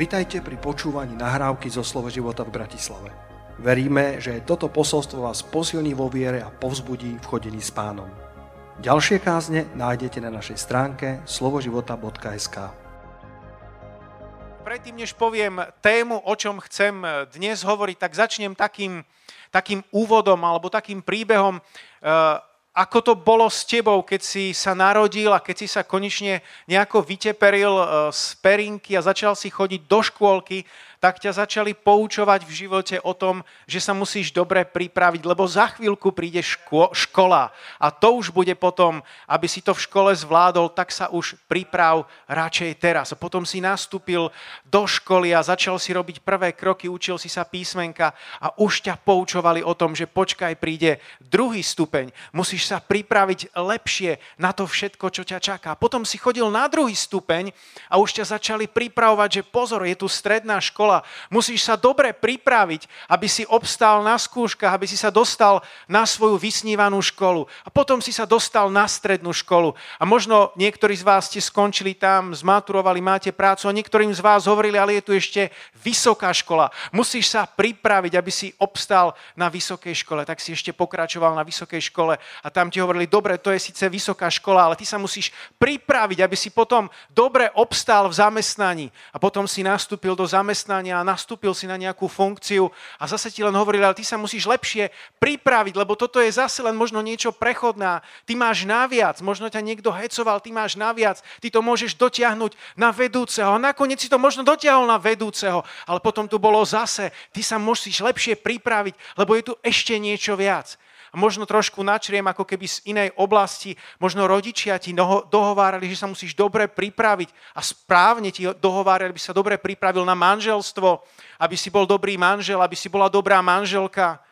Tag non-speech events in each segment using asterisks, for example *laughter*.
Vitajte pri počúvaní nahrávky zo Slovo života v Bratislave. Veríme, že toto posolstvo vás posilní vo viere a povzbudí v chodení s pánom. Ďalšie kázne nájdete na našej stránke slovoživota.sk Predtým, než poviem tému, o čom chcem dnes hovoriť, tak začnem takým, takým úvodom alebo takým príbehom. Ako to bolo s tebou, keď si sa narodil a keď si sa konečne nejako vyteperil eh, z perinky a začal si chodiť do škôlky tak ťa začali poučovať v živote o tom, že sa musíš dobre pripraviť, lebo za chvíľku príde ško- škola a to už bude potom, aby si to v škole zvládol, tak sa už priprav radšej teraz. A potom si nastúpil do školy a začal si robiť prvé kroky, učil si sa písmenka a už ťa poučovali o tom, že počkaj, príde druhý stupeň, musíš sa pripraviť lepšie na to všetko, čo ťa čaká. Potom si chodil na druhý stupeň a už ťa začali pripravovať, že pozor, je tu stredná škola, škola. Musíš sa dobre pripraviť, aby si obstal na skúškach, aby si sa dostal na svoju vysnívanú školu. A potom si sa dostal na strednú školu. A možno niektorí z vás ste skončili tam, zmaturovali, máte prácu a niektorým z vás hovorili, ale je tu ešte vysoká škola. Musíš sa pripraviť, aby si obstal na vysokej škole. Tak si ešte pokračoval na vysokej škole a tam ti hovorili, dobre, to je síce vysoká škola, ale ty sa musíš pripraviť, aby si potom dobre obstál v zamestnaní. A potom si nastúpil do zamestnania zamestnania a nastúpil si na nejakú funkciu a zase ti len hovorili, ale ty sa musíš lepšie pripraviť, lebo toto je zase len možno niečo prechodná. Ty máš naviac, možno ťa niekto hecoval, ty máš naviac, ty to môžeš dotiahnuť na vedúceho a nakoniec si to možno dotiahol na vedúceho, ale potom tu bolo zase, ty sa musíš lepšie pripraviť, lebo je tu ešte niečo viac a možno trošku načriem ako keby z inej oblasti, možno rodičia ti dohovárali, že sa musíš dobre pripraviť a správne ti dohovárali, aby sa dobre pripravil na manželstvo, aby si bol dobrý manžel, aby si bola dobrá manželka.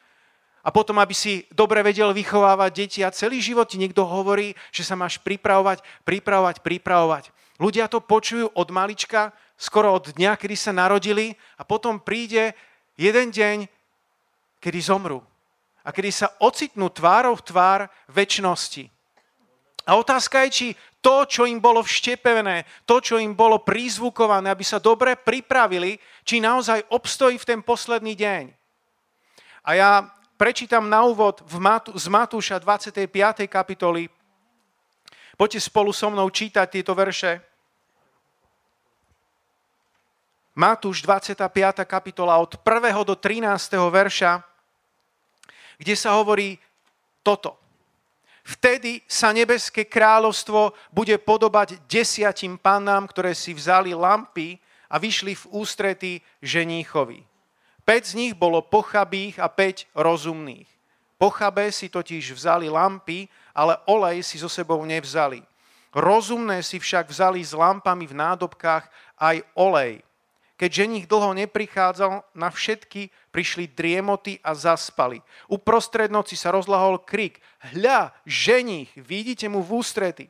A potom, aby si dobre vedel vychovávať deti. A celý život ti niekto hovorí, že sa máš pripravovať, pripravovať, pripravovať. Ľudia to počujú od malička, skoro od dňa, kedy sa narodili. A potom príde jeden deň, kedy zomrú a kedy sa ocitnú tvárou v tvár väčšnosti. A otázka je, či to, čo im bolo vštepené, to, čo im bolo prízvukované, aby sa dobre pripravili, či naozaj obstojí v ten posledný deň. A ja prečítam na úvod z Matúša 25. kapitoly. Poďte spolu so mnou čítať tieto verše. Matúš 25. kapitola od 1. do 13. verša kde sa hovorí toto. Vtedy sa nebeské kráľovstvo bude podobať desiatim pannám, ktoré si vzali lampy a vyšli v ústrety ženíchovi. Peť z nich bolo pochabých a päť rozumných. Pochabé si totiž vzali lampy, ale olej si so sebou nevzali. Rozumné si však vzali s lampami v nádobkách aj olej. Keď ženich dlho neprichádzal, na všetky prišli driemoty a zaspali. Uprostred noci sa rozlahol krik. Hľa, ženich, vidíte mu v ústrety.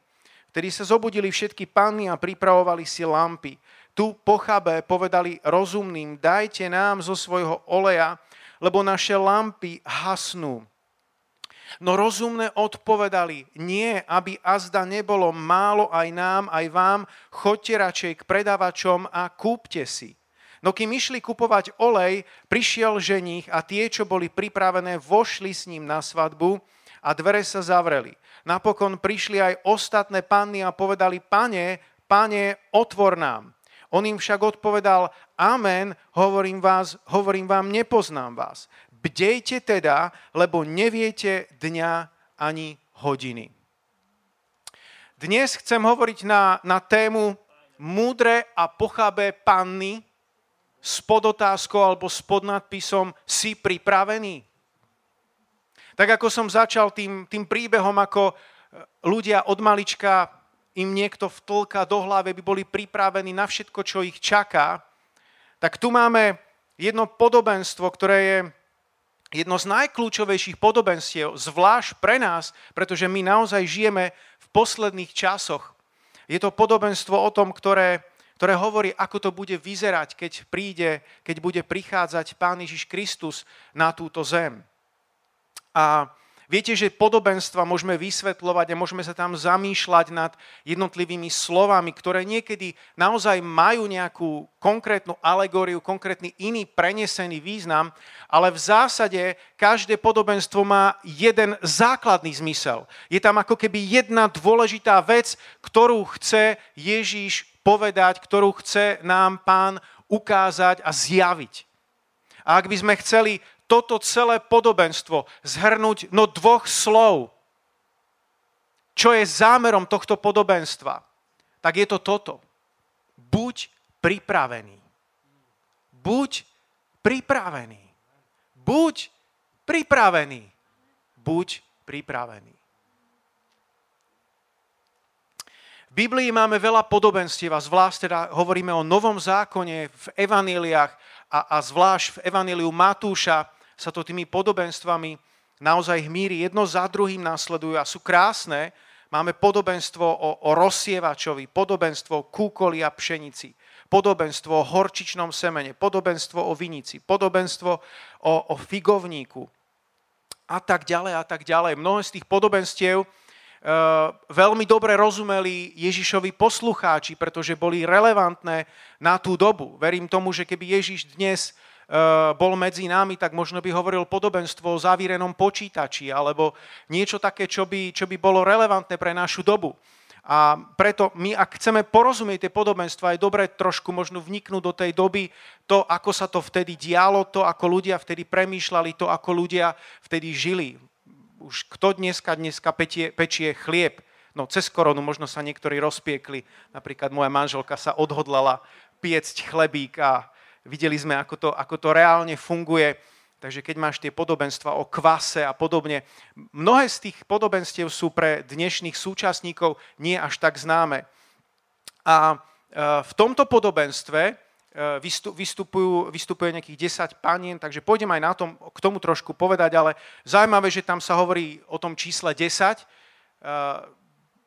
Vtedy sa zobudili všetky panny a pripravovali si lampy. Tu pochabé povedali rozumným, dajte nám zo svojho oleja, lebo naše lampy hasnú. No rozumné odpovedali, nie, aby azda nebolo málo aj nám, aj vám, choďte radšej k predávačom a kúpte si. No kým išli kupovať olej, prišiel ženích a tie, čo boli pripravené, vošli s ním na svadbu a dvere sa zavreli. Napokon prišli aj ostatné panny a povedali, pane, pane, otvor nám. On im však odpovedal, amen, hovorím, vás, hovorím vám, nepoznám vás. Bdejte teda, lebo neviete dňa ani hodiny. Dnes chcem hovoriť na, na tému múdre a pochabé panny, s podotázkou alebo s podnadpisom si pripravený? Tak ako som začal tým, tým príbehom, ako e, ľudia od malička im niekto vtlka do hlavy, by boli pripravení na všetko, čo ich čaká, tak tu máme jedno podobenstvo, ktoré je jedno z najkľúčovejších podobenstiev, zvlášť pre nás, pretože my naozaj žijeme v posledných časoch. Je to podobenstvo o tom, ktoré ktoré hovorí, ako to bude vyzerať, keď príde, keď bude prichádzať Pán Ježiš Kristus na túto zem. A Viete, že podobenstva môžeme vysvetľovať a môžeme sa tam zamýšľať nad jednotlivými slovami, ktoré niekedy naozaj majú nejakú konkrétnu alegóriu, konkrétny iný prenesený význam, ale v zásade každé podobenstvo má jeden základný zmysel. Je tam ako keby jedna dôležitá vec, ktorú chce Ježíš povedať, ktorú chce nám pán ukázať a zjaviť. A ak by sme chceli toto celé podobenstvo zhrnúť no dvoch slov, čo je zámerom tohto podobenstva, tak je to toto. Buď pripravený. Buď pripravený. Buď pripravený. Buď pripravený. V Biblii máme veľa podobenstiev a zvlášť teda hovoríme o Novom zákone v evaníliách a, a zvlášť v evaníliu Matúša sa to tými podobenstvami naozaj hmíri, jedno za druhým následujú a sú krásne. Máme podobenstvo o, o rozsievačovi, podobenstvo o kúkoli a pšenici, podobenstvo o horčičnom semene, podobenstvo o vinici, podobenstvo o, o figovníku a tak ďalej a tak ďalej. Mnohé z tých podobenstiev veľmi dobre rozumeli Ježišovi poslucháči, pretože boli relevantné na tú dobu. Verím tomu, že keby Ježiš dnes Eh, bol medzi nami, tak možno by hovoril podobenstvo o zavírenom počítači alebo niečo také, čo by, čo by bolo relevantné pre našu dobu. A preto my, ak chceme porozumieť tie podobenstva, je dobré trošku možno vniknúť do tej doby, to, ako sa to vtedy dialo, to, ako ľudia vtedy premýšľali, to, ako ľudia vtedy žili. Už kto dneska, dneska pečie, pečie chlieb? No cez koronu možno sa niektorí rozpiekli. Napríklad moja manželka sa odhodlala piecť chlebík a Videli sme, ako to, ako to reálne funguje. Takže keď máš tie podobenstva o kvase a podobne, mnohé z tých podobenstiev sú pre dnešných súčasníkov nie až tak známe. A e, v tomto podobenstve vystupujú, vystupuje nejakých 10 panien, takže pôjdem aj na tom, k tomu trošku povedať, ale zaujímavé, že tam sa hovorí o tom čísle 10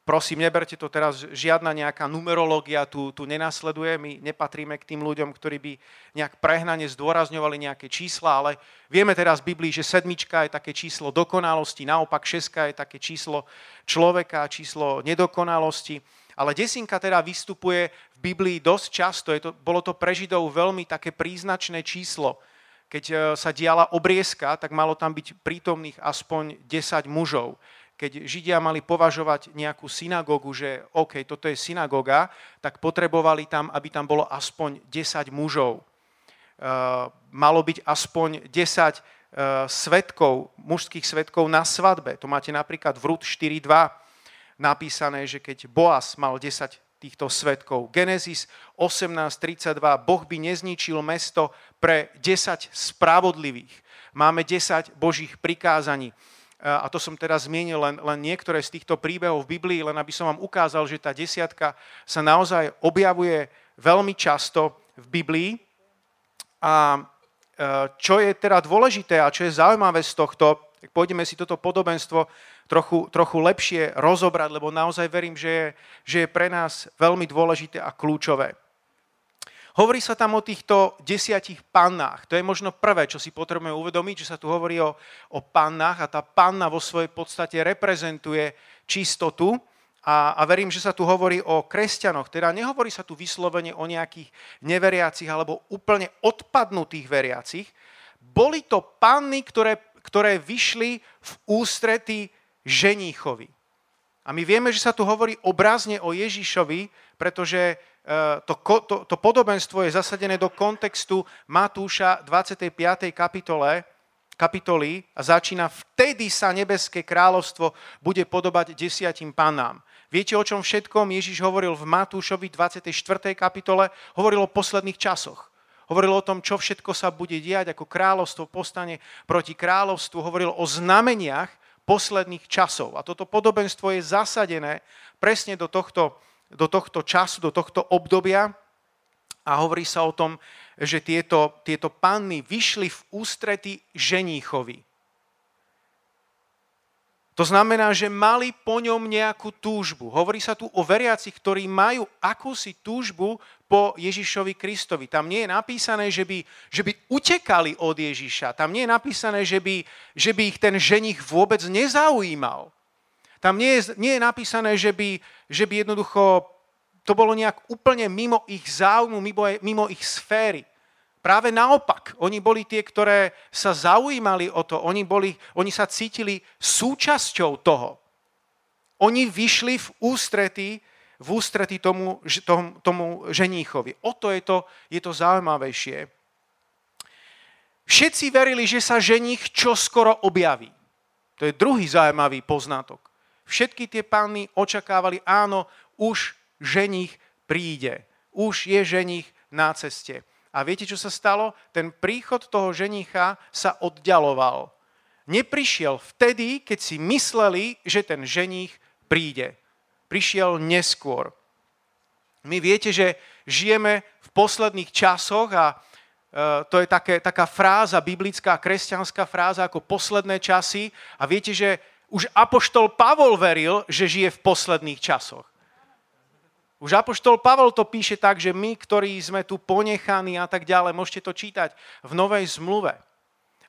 prosím, neberte to teraz, žiadna nejaká numerológia tu, tu nenasleduje, my nepatríme k tým ľuďom, ktorí by nejak prehnane zdôrazňovali nejaké čísla, ale vieme teraz v Biblii, že sedmička je také číslo dokonalosti, naopak šeska je také číslo človeka, číslo nedokonalosti, ale desinka teda vystupuje v Biblii dosť často, je to, bolo to pre Židov veľmi také príznačné číslo. Keď e, sa diala obriezka, tak malo tam byť prítomných aspoň 10 mužov keď Židia mali považovať nejakú synagógu, že OK, toto je synagóga, tak potrebovali tam, aby tam bolo aspoň 10 mužov. Uh, malo byť aspoň 10 uh, e, svetkov, mužských svetkov na svadbe. To máte napríklad v Rud 4.2 napísané, že keď Boaz mal 10 týchto svetkov. Genesis 18.32. Boh by nezničil mesto pre 10 spravodlivých. Máme 10 Božích prikázaní a to som teraz zmienil len, len niektoré z týchto príbehov v Biblii, len aby som vám ukázal, že tá desiatka sa naozaj objavuje veľmi často v Biblii. A e, čo je teda dôležité a čo je zaujímavé z tohto, tak pôjdeme si toto podobenstvo trochu, trochu lepšie rozobrať, lebo naozaj verím, že je, že je pre nás veľmi dôležité a kľúčové. Hovorí sa tam o týchto desiatich pannách. To je možno prvé, čo si potrebujeme uvedomiť, že sa tu hovorí o, o pannách a tá panna vo svojej podstate reprezentuje čistotu. A, a verím, že sa tu hovorí o kresťanoch. Teda nehovorí sa tu vyslovene o nejakých neveriacich alebo úplne odpadnutých veriacich. Boli to panny, ktoré, ktoré vyšli v ústrety ženíchovi. A my vieme, že sa tu hovorí obrazne o Ježišovi, pretože Eh, to, to, to podobenstvo je zasadené do kontextu Matúša 25. kapitole, kapitoly a začína vtedy sa nebeské kráľovstvo bude podobať desiatim panám. Viete, o čom všetkom Ježiš hovoril v Matúšovi 24. kapitole? Hovoril o posledných časoch. Hovoril o tom, čo všetko sa bude diať, ako kráľovstvo postane proti kráľovstvu. Hovoril o znameniach posledných časov. A toto podobenstvo je zasadené presne do tohto do tohto času, do tohto obdobia a hovorí sa o tom, že tieto, tieto panny vyšli v ústrety ženíchovi. To znamená, že mali po ňom nejakú túžbu. Hovorí sa tu o veriacich, ktorí majú akúsi túžbu po Ježišovi Kristovi. Tam nie je napísané, že by, že by utekali od Ježiša. Tam nie je napísané, že by, že by ich ten ženich vôbec nezaujímal. Tam nie je, nie je napísané, že by, že by jednoducho to bolo nejak úplne mimo ich záujmu, mimo, mimo ich sféry. Práve naopak, oni boli tie, ktoré sa zaujímali o to, oni, boli, oni sa cítili súčasťou toho. Oni vyšli v ústretí, v ústretí tomu, tomu, tomu ženíchovi. O to je to, je to zaujímavejšie. Všetci verili, že sa ženích čoskoro objaví. To je druhý zaujímavý poznatok. Všetky tie panny očakávali, áno, už ženích príde. Už je ženích na ceste. A viete, čo sa stalo? Ten príchod toho ženicha sa oddialoval. Neprišiel vtedy, keď si mysleli, že ten ženich príde. Prišiel neskôr. My viete, že žijeme v posledných časoch a e, to je také, taká fráza, biblická, kresťanská fráza ako posledné časy. A viete, že už Apoštol Pavol veril, že žije v posledných časoch. Už Apoštol Pavel to píše tak, že my, ktorí sme tu ponechaní a tak ďalej, môžete to čítať v Novej zmluve.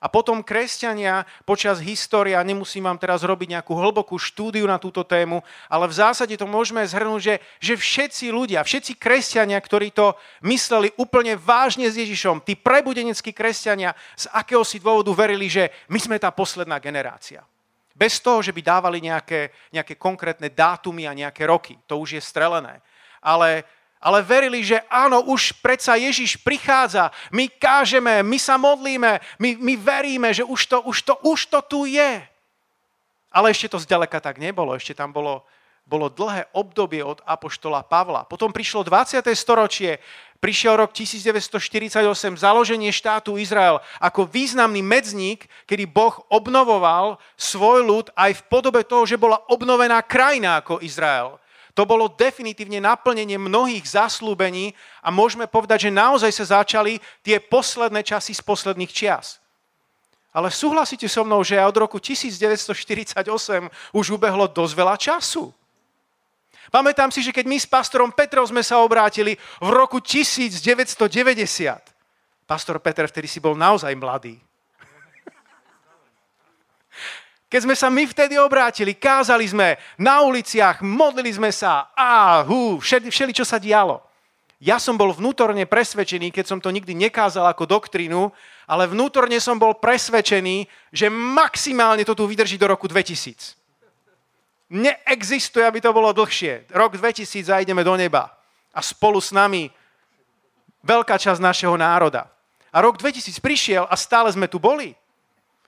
A potom kresťania počas história, nemusím vám teraz robiť nejakú hlbokú štúdiu na túto tému, ale v zásade to môžeme zhrnúť, že, že všetci ľudia, všetci kresťania, ktorí to mysleli úplne vážne s Ježišom, tí prebudeneckí kresťania z akéhosi dôvodu verili, že my sme tá posledná generácia. Bez toho, že by dávali nejaké, nejaké konkrétne dátumy a nejaké roky. To už je strelené ale, ale verili, že áno, už predsa Ježiš prichádza, my kážeme, my sa modlíme, my, my veríme, že už to, už, to, už to tu je. Ale ešte to zďaleka tak nebolo, ešte tam bolo, bolo dlhé obdobie od Apoštola Pavla. Potom prišlo 20. storočie, prišiel rok 1948, založenie štátu Izrael ako významný medzník, kedy Boh obnovoval svoj ľud aj v podobe toho, že bola obnovená krajina ako Izrael. To bolo definitívne naplnenie mnohých zaslúbení a môžeme povedať, že naozaj sa začali tie posledné časy z posledných čias. Ale súhlasíte so mnou, že od roku 1948 už ubehlo dosť veľa času. Pamätám si, že keď my s pastorom Petrom sme sa obrátili v roku 1990, pastor Peter vtedy si bol naozaj mladý. Keď sme sa my vtedy obrátili, kázali sme na uliciach, modlili sme sa a hú, všeli, všeli, čo sa dialo. Ja som bol vnútorne presvedčený, keď som to nikdy nekázal ako doktrínu, ale vnútorne som bol presvedčený, že maximálne to tu vydrží do roku 2000. Neexistuje, aby to bolo dlhšie. Rok 2000 a ideme do neba. A spolu s nami veľká časť našeho národa. A rok 2000 prišiel a stále sme tu boli.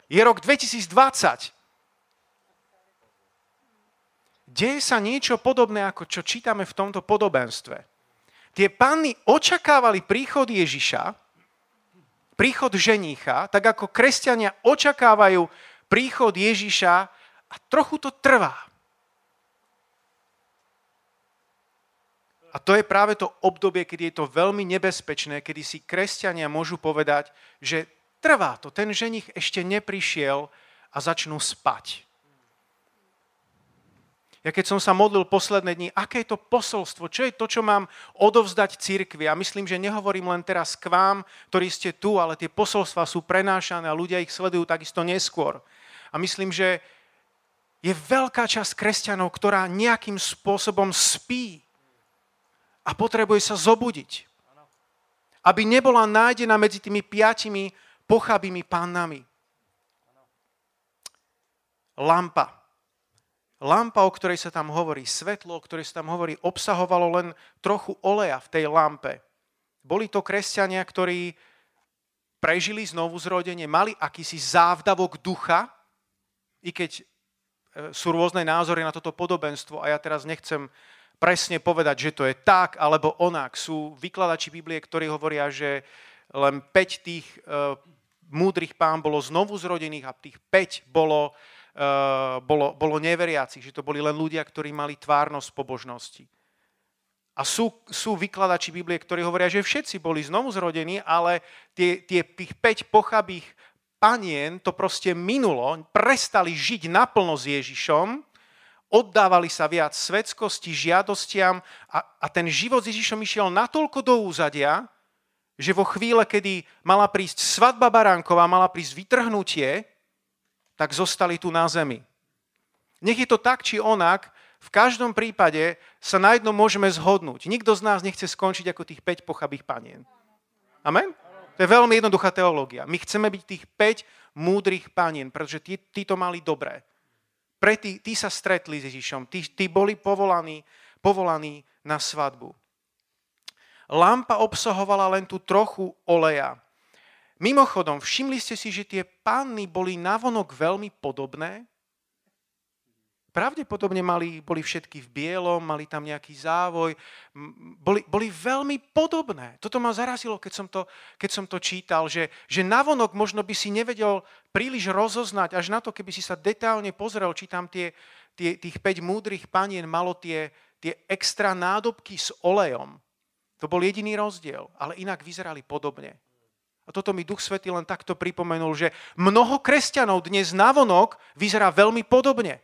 Je rok 2020 deje sa niečo podobné, ako čo čítame v tomto podobenstve. Tie panny očakávali príchod Ježiša, príchod ženícha, tak ako kresťania očakávajú príchod Ježiša a trochu to trvá. A to je práve to obdobie, kedy je to veľmi nebezpečné, kedy si kresťania môžu povedať, že trvá to, ten ženich ešte neprišiel a začnú spať. Ja keď som sa modlil posledné dni, aké je to posolstvo, čo je to, čo mám odovzdať cirkvi. A myslím, že nehovorím len teraz k vám, ktorí ste tu, ale tie posolstva sú prenášané a ľudia ich sledujú takisto neskôr. A myslím, že je veľká časť kresťanov, ktorá nejakým spôsobom spí a potrebuje sa zobudiť. Aby nebola nájdená medzi tými piatimi pochabými pánami. Lampa lampa, o ktorej sa tam hovorí, svetlo, o ktorej sa tam hovorí, obsahovalo len trochu oleja v tej lampe. Boli to kresťania, ktorí prežili znovu zrodenie, mali akýsi závdavok ducha, i keď e, sú rôzne názory na toto podobenstvo a ja teraz nechcem presne povedať, že to je tak alebo onak. Sú vykladači Biblie, ktorí hovoria, že len 5 tých uh, múdrych pán bolo znovu zrodených a tých 5 bolo bolo, bolo neveriacich, že to boli len ľudia, ktorí mali tvárnosť pobožnosti. A sú, sú vykladači Biblie, ktorí hovoria, že všetci boli znovu zrodení, ale tie, tie tých 5 pochabých panien to proste minulo, prestali žiť naplno s Ježišom, oddávali sa viac svedskosti, žiadostiam a, a ten život s Ježišom išiel natoľko do úzadia, že vo chvíle, kedy mala prísť svadba baránková, mala prísť vytrhnutie, tak zostali tu na zemi. Nech je to tak či onak, v každom prípade sa na jednom môžeme zhodnúť. Nikto z nás nechce skončiť ako tých 5 pochabých panien. Amen? To je veľmi jednoduchá teológia. My chceme byť tých 5 múdrych panien, pretože tí, tí to mali dobré. Pre tí, tí sa stretli s Ježišom, tí, tí boli povolaní, povolaní na svadbu. Lampa obsahovala len tú trochu oleja. Mimochodom, všimli ste si, že tie panny boli navonok veľmi podobné? Pravdepodobne mali, boli všetky v bielom, mali tam nejaký závoj, boli, boli veľmi podobné. Toto ma zarazilo, keď som to, keď som to čítal, že, že navonok možno by si nevedel príliš rozoznať, až na to, keby si sa detálne pozrel, či tam tie, tie, tých 5 múdrych panien malo tie, tie extra nádobky s olejom. To bol jediný rozdiel, ale inak vyzerali podobne. A toto mi Duch Svetý len takto pripomenul, že mnoho kresťanov dnes navonok vyzerá veľmi podobne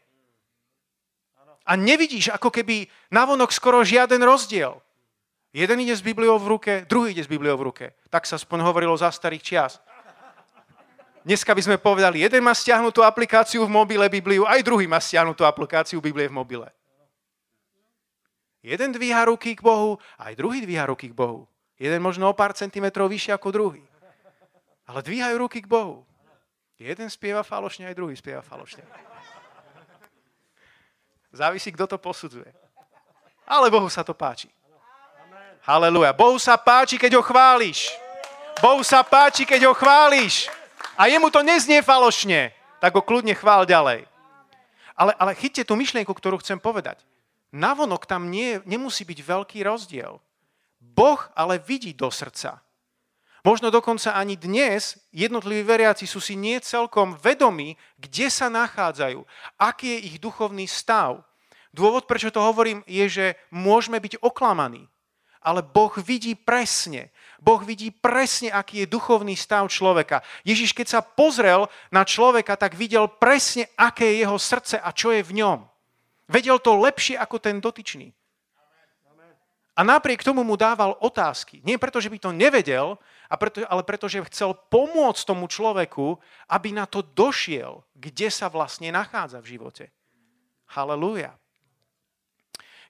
a nevidíš ako keby navonok skoro žiaden rozdiel. Jeden ide s Bibliou v ruke, druhý ide s Bibliou v ruke. Tak sa aspoň hovorilo za starých čias. Dneska by sme povedali, jeden má stiahnutú aplikáciu v mobile Bibliu, aj druhý má stiahnutú aplikáciu Biblie v mobile. Jeden dvíha ruky k Bohu, aj druhý dvíha ruky k Bohu. Jeden možno o pár centimetrov vyššie ako druhý. Ale dvíhajú ruky k Bohu. Jeden spieva falošne, aj druhý spieva falošne. Závisí, kto to posudzuje. Ale Bohu sa to páči. Haleluja. Bohu sa páči, keď ho chváliš. Bohu sa páči, keď ho chváliš. A jemu to neznie falošne. Tak ho kľudne chvál ďalej. Ale, ale chyťte tú myšlienku, ktorú chcem povedať. Navonok tam nie, nemusí byť veľký rozdiel. Boh ale vidí do srdca. Možno dokonca ani dnes jednotliví veriaci sú si nie celkom vedomí, kde sa nachádzajú, aký je ich duchovný stav. Dôvod, prečo to hovorím, je, že môžeme byť oklamaní. Ale Boh vidí presne. Boh vidí presne, aký je duchovný stav človeka. Ježiš, keď sa pozrel na človeka, tak videl presne, aké je jeho srdce a čo je v ňom. Vedel to lepšie ako ten dotyčný. A napriek tomu mu dával otázky. Nie preto, že by to nevedel, ale preto, že chcel pomôcť tomu človeku, aby na to došiel, kde sa vlastne nachádza v živote. Halelúja.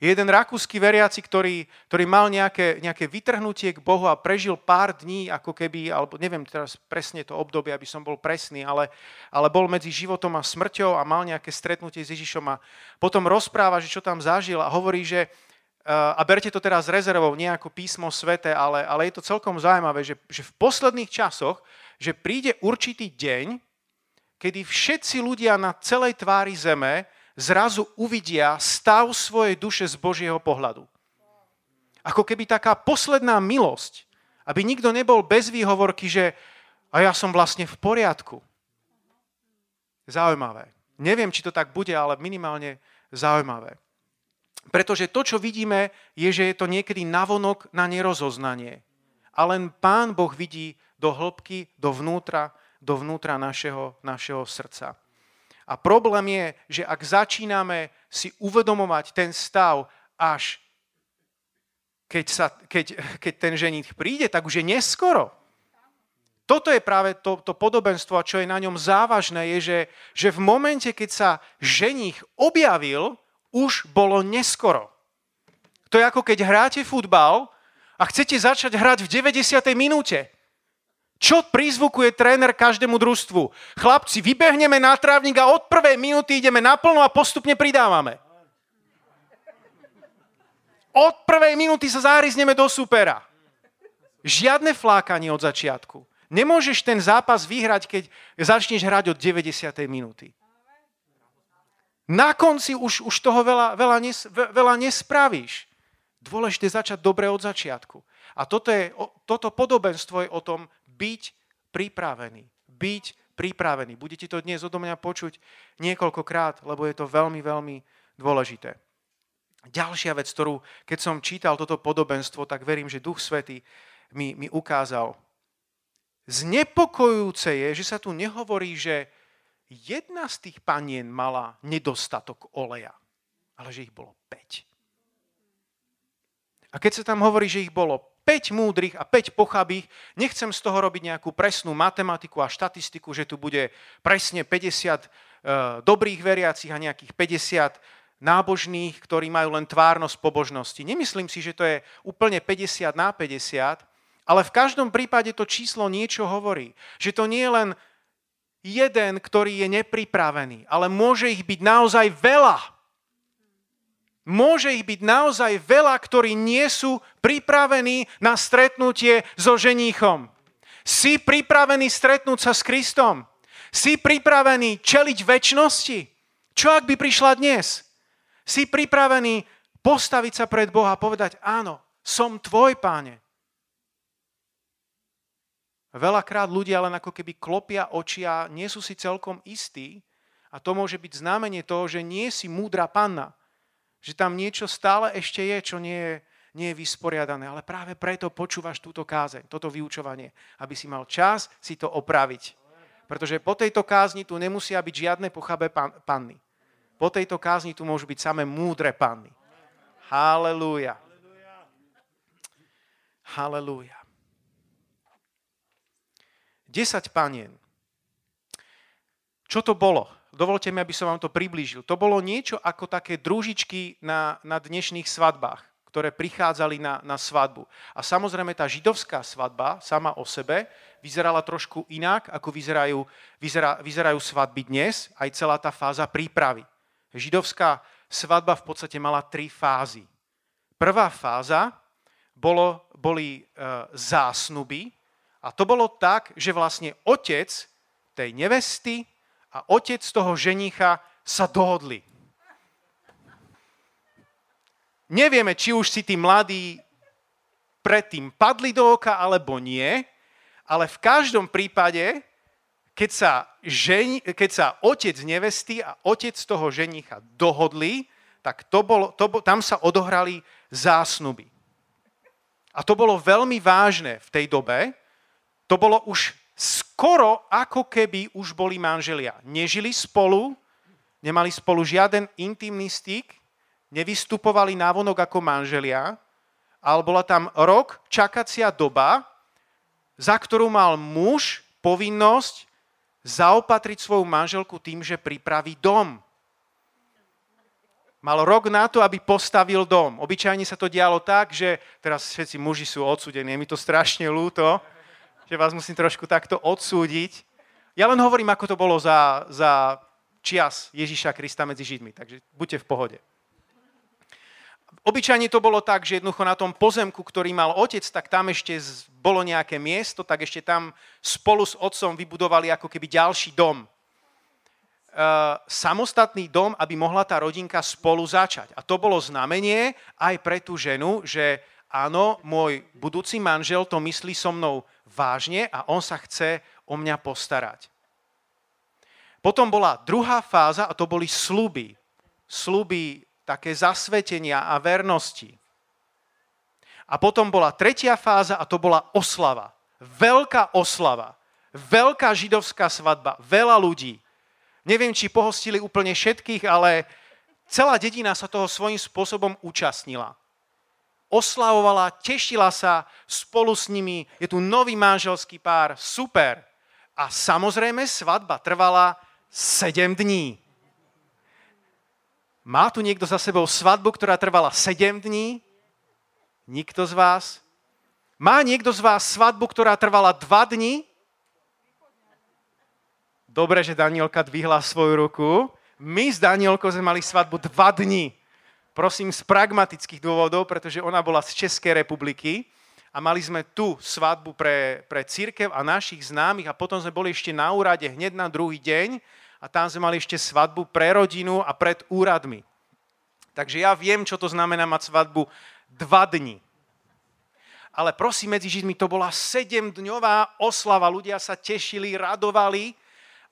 Jeden rakúsky veriaci, ktorý, ktorý mal nejaké, nejaké vytrhnutie k Bohu a prežil pár dní, ako keby, alebo neviem teraz presne to obdobie, aby som bol presný, ale, ale bol medzi životom a smrťou a mal nejaké stretnutie s Ježišom a potom rozpráva, že čo tam zažil a hovorí, že, a berte to teraz rezervou, nie ako písmo svete, ale, ale je to celkom zaujímavé, že, že v posledných časoch, že príde určitý deň, kedy všetci ľudia na celej tvári zeme zrazu uvidia stav svojej duše z Božieho pohľadu. Ako keby taká posledná milosť, aby nikto nebol bez výhovorky, že a ja som vlastne v poriadku. Zaujímavé. Neviem, či to tak bude, ale minimálne zaujímavé. Pretože to, čo vidíme, je, že je to niekedy navonok na nerozoznanie. A len Pán Boh vidí do hĺbky, do vnútra, do vnútra našeho, našeho srdca. A problém je, že ak začíname si uvedomovať ten stav až keď, sa, keď, keď ten ženich príde, tak už je neskoro. Toto je práve to, to podobenstvo a čo je na ňom závažné, je, že, že v momente, keď sa ženich objavil, už bolo neskoro. To je ako keď hráte futbal a chcete začať hrať v 90. minúte. Čo prizvukuje tréner každému družstvu? Chlapci, vybehneme na trávnik a od prvej minúty ideme naplno a postupne pridávame. Od prvej minúty sa zárizneme do supera. Žiadne flákanie od začiatku. Nemôžeš ten zápas vyhrať, keď začneš hrať od 90. minúty. Na konci už, už toho veľa, veľa, nes, veľa nespravíš. Dôležité začať dobre od začiatku. A toto, je, toto podobenstvo je o tom byť pripravený. Byť pripravený. Budete to dnes odo mňa počuť niekoľkokrát, lebo je to veľmi, veľmi dôležité. Ďalšia vec, ktorú keď som čítal toto podobenstvo, tak verím, že Duch Svetý mi, mi ukázal. znepokojujúce je, že sa tu nehovorí, že jedna z tých panien mala nedostatok oleja, ale že ich bolo 5. A keď sa tam hovorí, že ich bolo 5 múdrych a 5 pochabých, nechcem z toho robiť nejakú presnú matematiku a štatistiku, že tu bude presne 50 e, dobrých veriacich a nejakých 50 nábožných, ktorí majú len tvárnosť pobožnosti. Nemyslím si, že to je úplne 50 na 50, ale v každom prípade to číslo niečo hovorí. Že to nie je len jeden, ktorý je nepripravený, ale môže ich byť naozaj veľa. Môže ich byť naozaj veľa, ktorí nie sú pripravení na stretnutie so ženíchom. Si pripravený stretnúť sa s Kristom. Si pripravený čeliť väčšnosti. Čo ak by prišla dnes? Si pripravený postaviť sa pred Boha a povedať, áno, som tvoj, páne. Veľakrát ľudia len ako keby klopia oči a nie sú si celkom istí. A to môže byť znamenie toho, že nie si múdra panna. Že tam niečo stále ešte je, čo nie je, nie je vysporiadané. Ale práve preto počúvaš túto kázeň, toto vyučovanie, aby si mal čas si to opraviť. Pretože po tejto kázni tu nemusia byť žiadne pochabé pan, panny. Po tejto kázni tu môžu byť samé múdre panny. Halelúja. Halelúja. 10 panien. Čo to bolo? Dovolte mi, aby som vám to priblížil. To bolo niečo ako také družičky na, na dnešných svadbách, ktoré prichádzali na, na svadbu. A samozrejme tá židovská svadba sama o sebe vyzerala trošku inak, ako vyzerajú, vyzerá, vyzerajú svadby dnes, aj celá tá fáza prípravy. Židovská svadba v podstate mala tri fázy. Prvá fáza bolo, boli e, zásnuby, a to bolo tak, že vlastne otec tej nevesty a otec toho ženicha sa dohodli. Nevieme, či už si tí mladí predtým padli do oka, alebo nie, ale v každom prípade, keď sa, ženi, keď sa otec nevesty a otec toho ženicha dohodli, tak to bolo, to, tam sa odohrali zásnuby. A to bolo veľmi vážne v tej dobe, to bolo už skoro ako keby už boli manželia. Nežili spolu, nemali spolu žiaden intimný styk, nevystupovali návonok ako manželia, ale bola tam rok čakacia doba, za ktorú mal muž povinnosť zaopatriť svoju manželku tým, že pripraví dom. Mal rok na to, aby postavil dom. Obyčajne sa to dialo tak, že teraz všetci muži sú odsudení, je mi to strašne ľúto, že vás musím trošku takto odsúdiť. Ja len hovorím, ako to bolo za, za čias Ježíša Krista medzi Židmi, takže buďte v pohode. Obyčajne to bolo tak, že jednoducho na tom pozemku, ktorý mal otec, tak tam ešte bolo nejaké miesto, tak ešte tam spolu s otcom vybudovali ako keby ďalší dom. E, samostatný dom, aby mohla tá rodinka spolu začať. A to bolo znamenie aj pre tú ženu, že áno, môj budúci manžel to myslí so mnou vážne a on sa chce o mňa postarať. Potom bola druhá fáza a to boli sluby. Sluby také zasvetenia a vernosti. A potom bola tretia fáza a to bola oslava. Veľká oslava. Veľká židovská svadba. Veľa ľudí. Neviem, či pohostili úplne všetkých, ale celá dedina sa toho svojím spôsobom účastnila oslavovala, tešila sa spolu s nimi. Je tu nový manželský pár, super. A samozrejme svadba trvala 7 dní. Má tu niekto za sebou svadbu, ktorá trvala 7 dní? Nikto z vás? Má niekto z vás svadbu, ktorá trvala 2 dní? Dobre, že Danielka dvihla svoju ruku. My s Danielkou sme mali svadbu 2 dní prosím, z pragmatických dôvodov, pretože ona bola z Českej republiky a mali sme tu svadbu pre, pre církev a našich známych a potom sme boli ešte na úrade hneď na druhý deň a tam sme mali ešte svadbu pre rodinu a pred úradmi. Takže ja viem, čo to znamená mať svadbu dva dni. Ale prosím, medzi Židmi to bola sedemdňová oslava. Ľudia sa tešili, radovali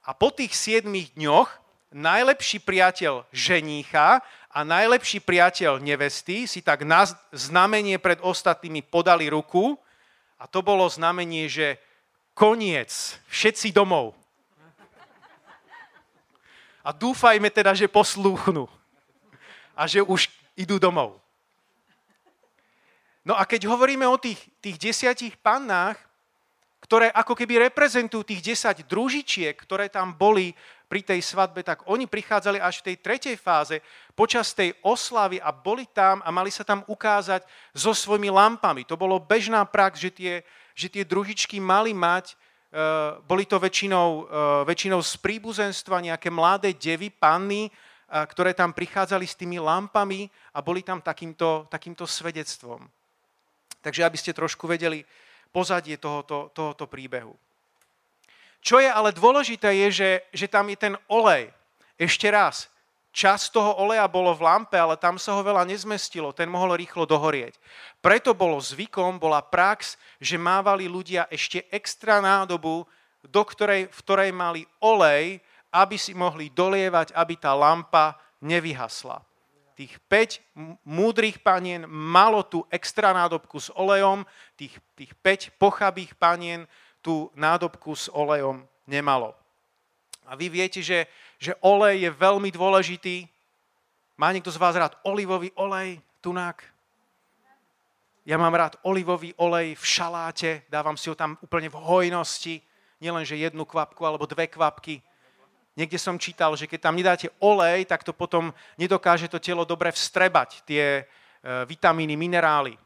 a po tých siedmých dňoch najlepší priateľ ženícha a najlepší priateľ nevesty si tak na znamenie pred ostatnými podali ruku a to bolo znamenie, že koniec, všetci domov. A dúfajme teda, že poslúchnu a že už idú domov. No a keď hovoríme o tých, tých desiatich pannách, ktoré ako keby reprezentujú tých desať družičiek, ktoré tam boli pri tej svadbe, tak oni prichádzali až v tej tretej fáze počas tej oslavy a boli tam a mali sa tam ukázať so svojimi lampami. To bolo bežná prax, že tie, že tie družičky mali mať, uh, boli to väčšinou, uh, väčšinou z príbuzenstva nejaké mladé devy, panny, uh, ktoré tam prichádzali s tými lampami a boli tam takýmto, takýmto svedectvom. Takže aby ste trošku vedeli pozadie tohoto, tohoto príbehu. Čo je ale dôležité je, že, že tam je ten olej. Ešte raz, čas toho oleja bolo v lampe, ale tam sa ho veľa nezmestilo, ten mohol rýchlo dohorieť. Preto bolo zvykom, bola prax, že mávali ľudia ešte extra nádobu, do ktorej, v ktorej mali olej, aby si mohli dolievať, aby tá lampa nevyhasla. Tých 5 múdrych panien malo tú extra nádobku s olejom, tých, tých 5 pochabých panien tú nádobku s olejom nemalo. A vy viete, že, že olej je veľmi dôležitý. Má niekto z vás rád olivový olej, tunák? Ja mám rád olivový olej v šaláte, dávam si ho tam úplne v hojnosti, nielen že jednu kvapku alebo dve kvapky. Niekde som čítal, že keď tam nedáte olej, tak to potom nedokáže to telo dobre vstrebať, tie e, vitamíny, minerály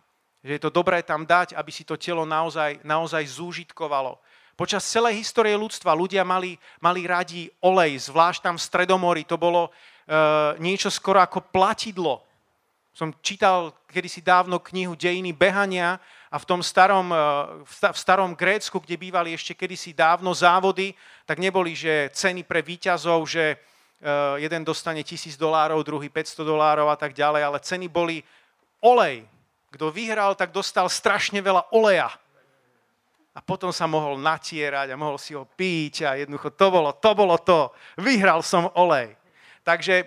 že je to dobré tam dať, aby si to telo naozaj, naozaj zúžitkovalo. Počas celej histórie ľudstva ľudia mali, mali radi olej, zvlášť tam v Stredomorí. To bolo e, niečo skoro ako platidlo. Som čítal kedysi dávno knihu Dejiny behania a v tom starom, e, v starom Grécku, kde bývali ešte kedysi dávno závody, tak neboli, že ceny pre výťazov, že e, jeden dostane tisíc dolárov, druhý 500 dolárov a tak ďalej, ale ceny boli olej, kto vyhral, tak dostal strašne veľa oleja. A potom sa mohol natierať a mohol si ho piť a jednoducho to bolo, to bolo to. Vyhral som olej. Takže e,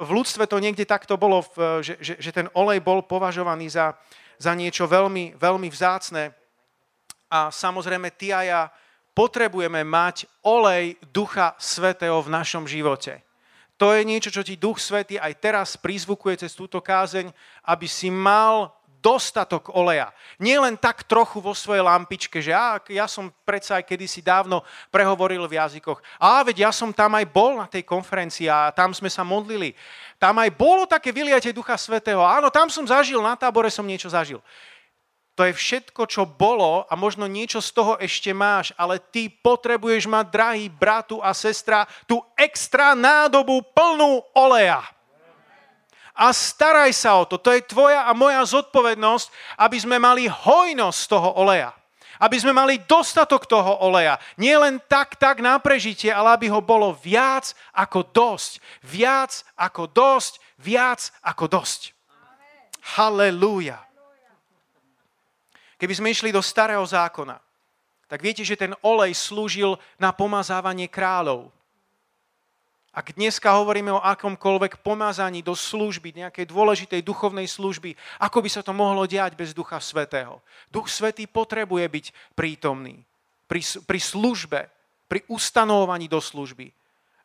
v ľudstve to niekde takto bolo, že, že, že ten olej bol považovaný za, za niečo veľmi, veľmi vzácne. A samozrejme, ty a ja potrebujeme mať olej Ducha Svetého v našom živote. To je niečo, čo ti Duch Svetý aj teraz prizvukuje cez túto kázeň, aby si mal dostatok oleja. Nie len tak trochu vo svojej lampičke, že ja, ja som predsa aj kedysi dávno prehovoril v jazykoch. A veď ja som tam aj bol na tej konferencii a tam sme sa modlili. Tam aj bolo také vyliatie Ducha Svetého. Áno, tam som zažil, na tábore som niečo zažil. To je všetko, čo bolo a možno niečo z toho ešte máš, ale ty potrebuješ mať, drahý bratu a sestra, tú extra nádobu plnú oleja. A staraj sa o to. To je tvoja a moja zodpovednosť, aby sme mali hojnosť toho oleja. Aby sme mali dostatok toho oleja. Nie len tak, tak na prežitie, ale aby ho bolo viac ako dosť. Viac ako dosť, viac ako dosť. Halelúja. Keby sme išli do starého zákona, tak viete, že ten olej slúžil na pomazávanie kráľov. Ak dneska hovoríme o akomkoľvek pomazaní do služby, nejakej dôležitej duchovnej služby, ako by sa to mohlo diať bez Ducha Svetého? Duch Svetý potrebuje byť prítomný pri, pri službe, pri ustanovovaní do služby.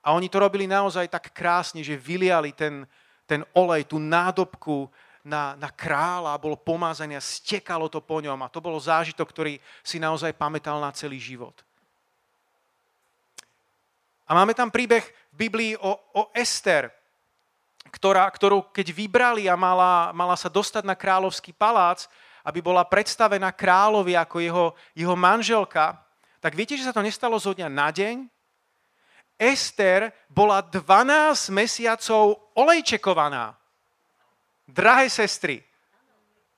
A oni to robili naozaj tak krásne, že vyliali ten, ten olej, tú nádobku na, na kráľa bolo pomázané a stekalo to po ňom. A to bolo zážitok, ktorý si naozaj pamätal na celý život. A máme tam príbeh v Biblii o, o Ester, ktorá, ktorú keď vybrali a mala, mala sa dostať na kráľovský palác, aby bola predstavená kráľovi ako jeho, jeho manželka, tak viete, že sa to nestalo zo dňa na deň? Ester bola 12 mesiacov olejčekovaná. Drahé sestry,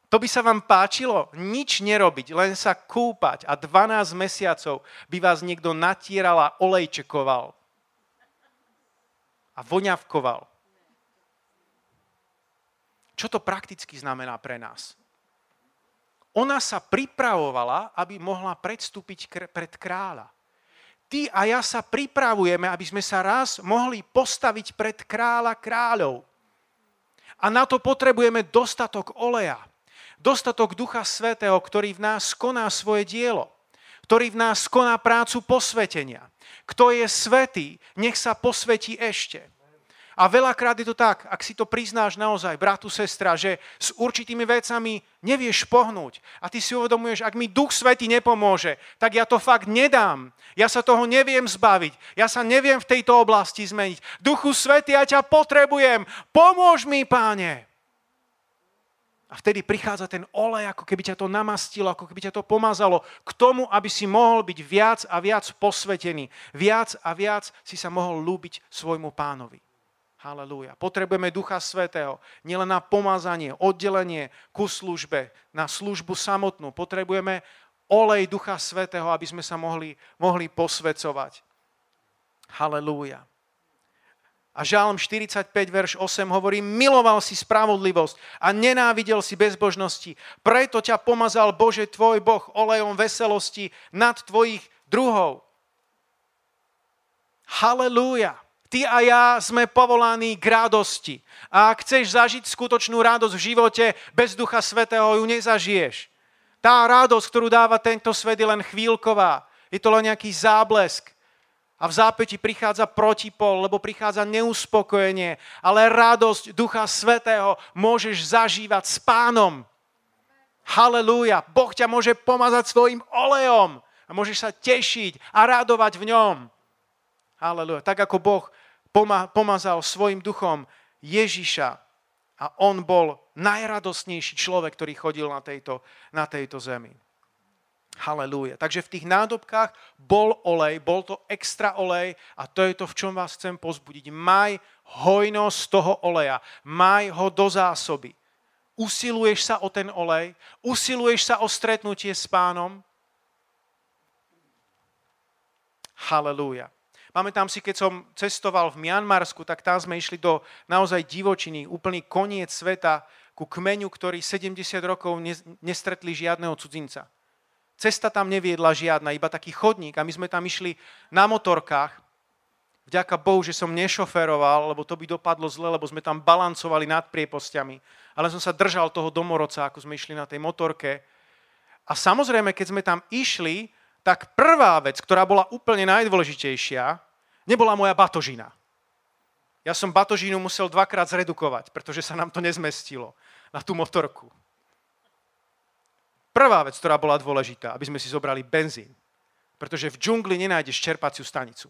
to by sa vám páčilo? Nič nerobiť, len sa kúpať a 12 mesiacov by vás niekto natieral a olejčekoval. A voňavkoval. Čo to prakticky znamená pre nás? Ona sa pripravovala, aby mohla predstúpiť pred kráľa. Ty a ja sa pripravujeme, aby sme sa raz mohli postaviť pred kráľa kráľov. A na to potrebujeme dostatok oleja. Dostatok Ducha Svetého, ktorý v nás koná svoje dielo. ktorý v nás koná prácu posvetenia. Kto je svetý, nech sa posvetí ešte. A veľakrát je to tak, ak si to priznáš naozaj, bratu, sestra, že s určitými vecami nevieš pohnúť a ty si uvedomuješ, ak mi Duch Svety nepomôže, tak ja to fakt nedám. Ja sa toho neviem zbaviť. Ja sa neviem v tejto oblasti zmeniť. Duchu Svety, ja ťa potrebujem. Pomôž mi, páne. A vtedy prichádza ten olej, ako keby ťa to namastilo, ako keby ťa to pomazalo k tomu, aby si mohol byť viac a viac posvetený. Viac a viac si sa mohol lúbiť svojmu pánovi. Halelúja. Potrebujeme Ducha Svetého nielen na pomazanie, oddelenie ku službe, na službu samotnú. Potrebujeme olej Ducha Svetého, aby sme sa mohli, mohli posvecovať. Halelúja. A Žálm 45, verš 8 hovorí, miloval si spravodlivosť a nenávidel si bezbožnosti. Preto ťa pomazal Bože tvoj Boh olejom veselosti nad tvojich druhov. Halelúja. Ty a ja sme povolaní k radosti. A ak chceš zažiť skutočnú radosť v živote, bez Ducha Svetého ju nezažiješ. Tá radosť, ktorú dáva tento svet, je len chvíľková. Je to len nejaký záblesk. A v zápäti prichádza protipol, lebo prichádza neuspokojenie. Ale radosť Ducha Svetého môžeš zažívať s pánom. Halelúja. Boh ťa môže pomazať svojim olejom. A môžeš sa tešiť a radovať v ňom. Halelúja. Tak ako Boh pomazal svojim duchom Ježiša a on bol najradostnejší človek, ktorý chodil na tejto, na tejto zemi. Halelúja. Takže v tých nádobkách bol olej, bol to extra olej a to je to, v čom vás chcem pozbudiť. Maj hojnosť toho oleja, maj ho do zásoby. Usiluješ sa o ten olej, usiluješ sa o stretnutie s pánom. Halelúja. Pamätám si, keď som cestoval v Mianmarsku, tak tam sme išli do naozaj divočiny, úplný koniec sveta, ku kmeňu, ktorý 70 rokov nestretli žiadneho cudzinca. Cesta tam neviedla žiadna, iba taký chodník a my sme tam išli na motorkách. Vďaka Bohu, že som nešoferoval, lebo to by dopadlo zle, lebo sme tam balancovali nad priepostiami. Ale som sa držal toho domoroca, ako sme išli na tej motorke. A samozrejme, keď sme tam išli, tak prvá vec, ktorá bola úplne najdôležitejšia, nebola moja batožina. Ja som batožínu musel dvakrát zredukovať, pretože sa nám to nezmestilo na tú motorku. Prvá vec, ktorá bola dôležitá, aby sme si zobrali benzín. Pretože v džungli nenájdeš čerpaciu stanicu.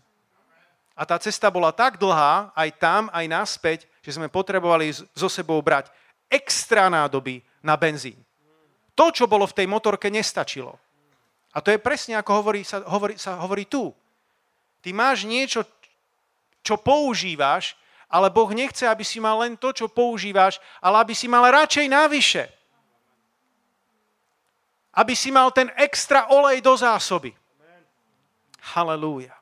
A tá cesta bola tak dlhá, aj tam, aj naspäť, že sme potrebovali so sebou brať extra nádoby na benzín. To, čo bolo v tej motorke, nestačilo. A to je presne ako hovorí, sa, hovorí, sa hovorí tu. Ty máš niečo, čo používaš, ale Boh nechce, aby si mal len to, čo používaš, ale aby si mal radšej navyše. Aby si mal ten extra olej do zásoby. Halelúja.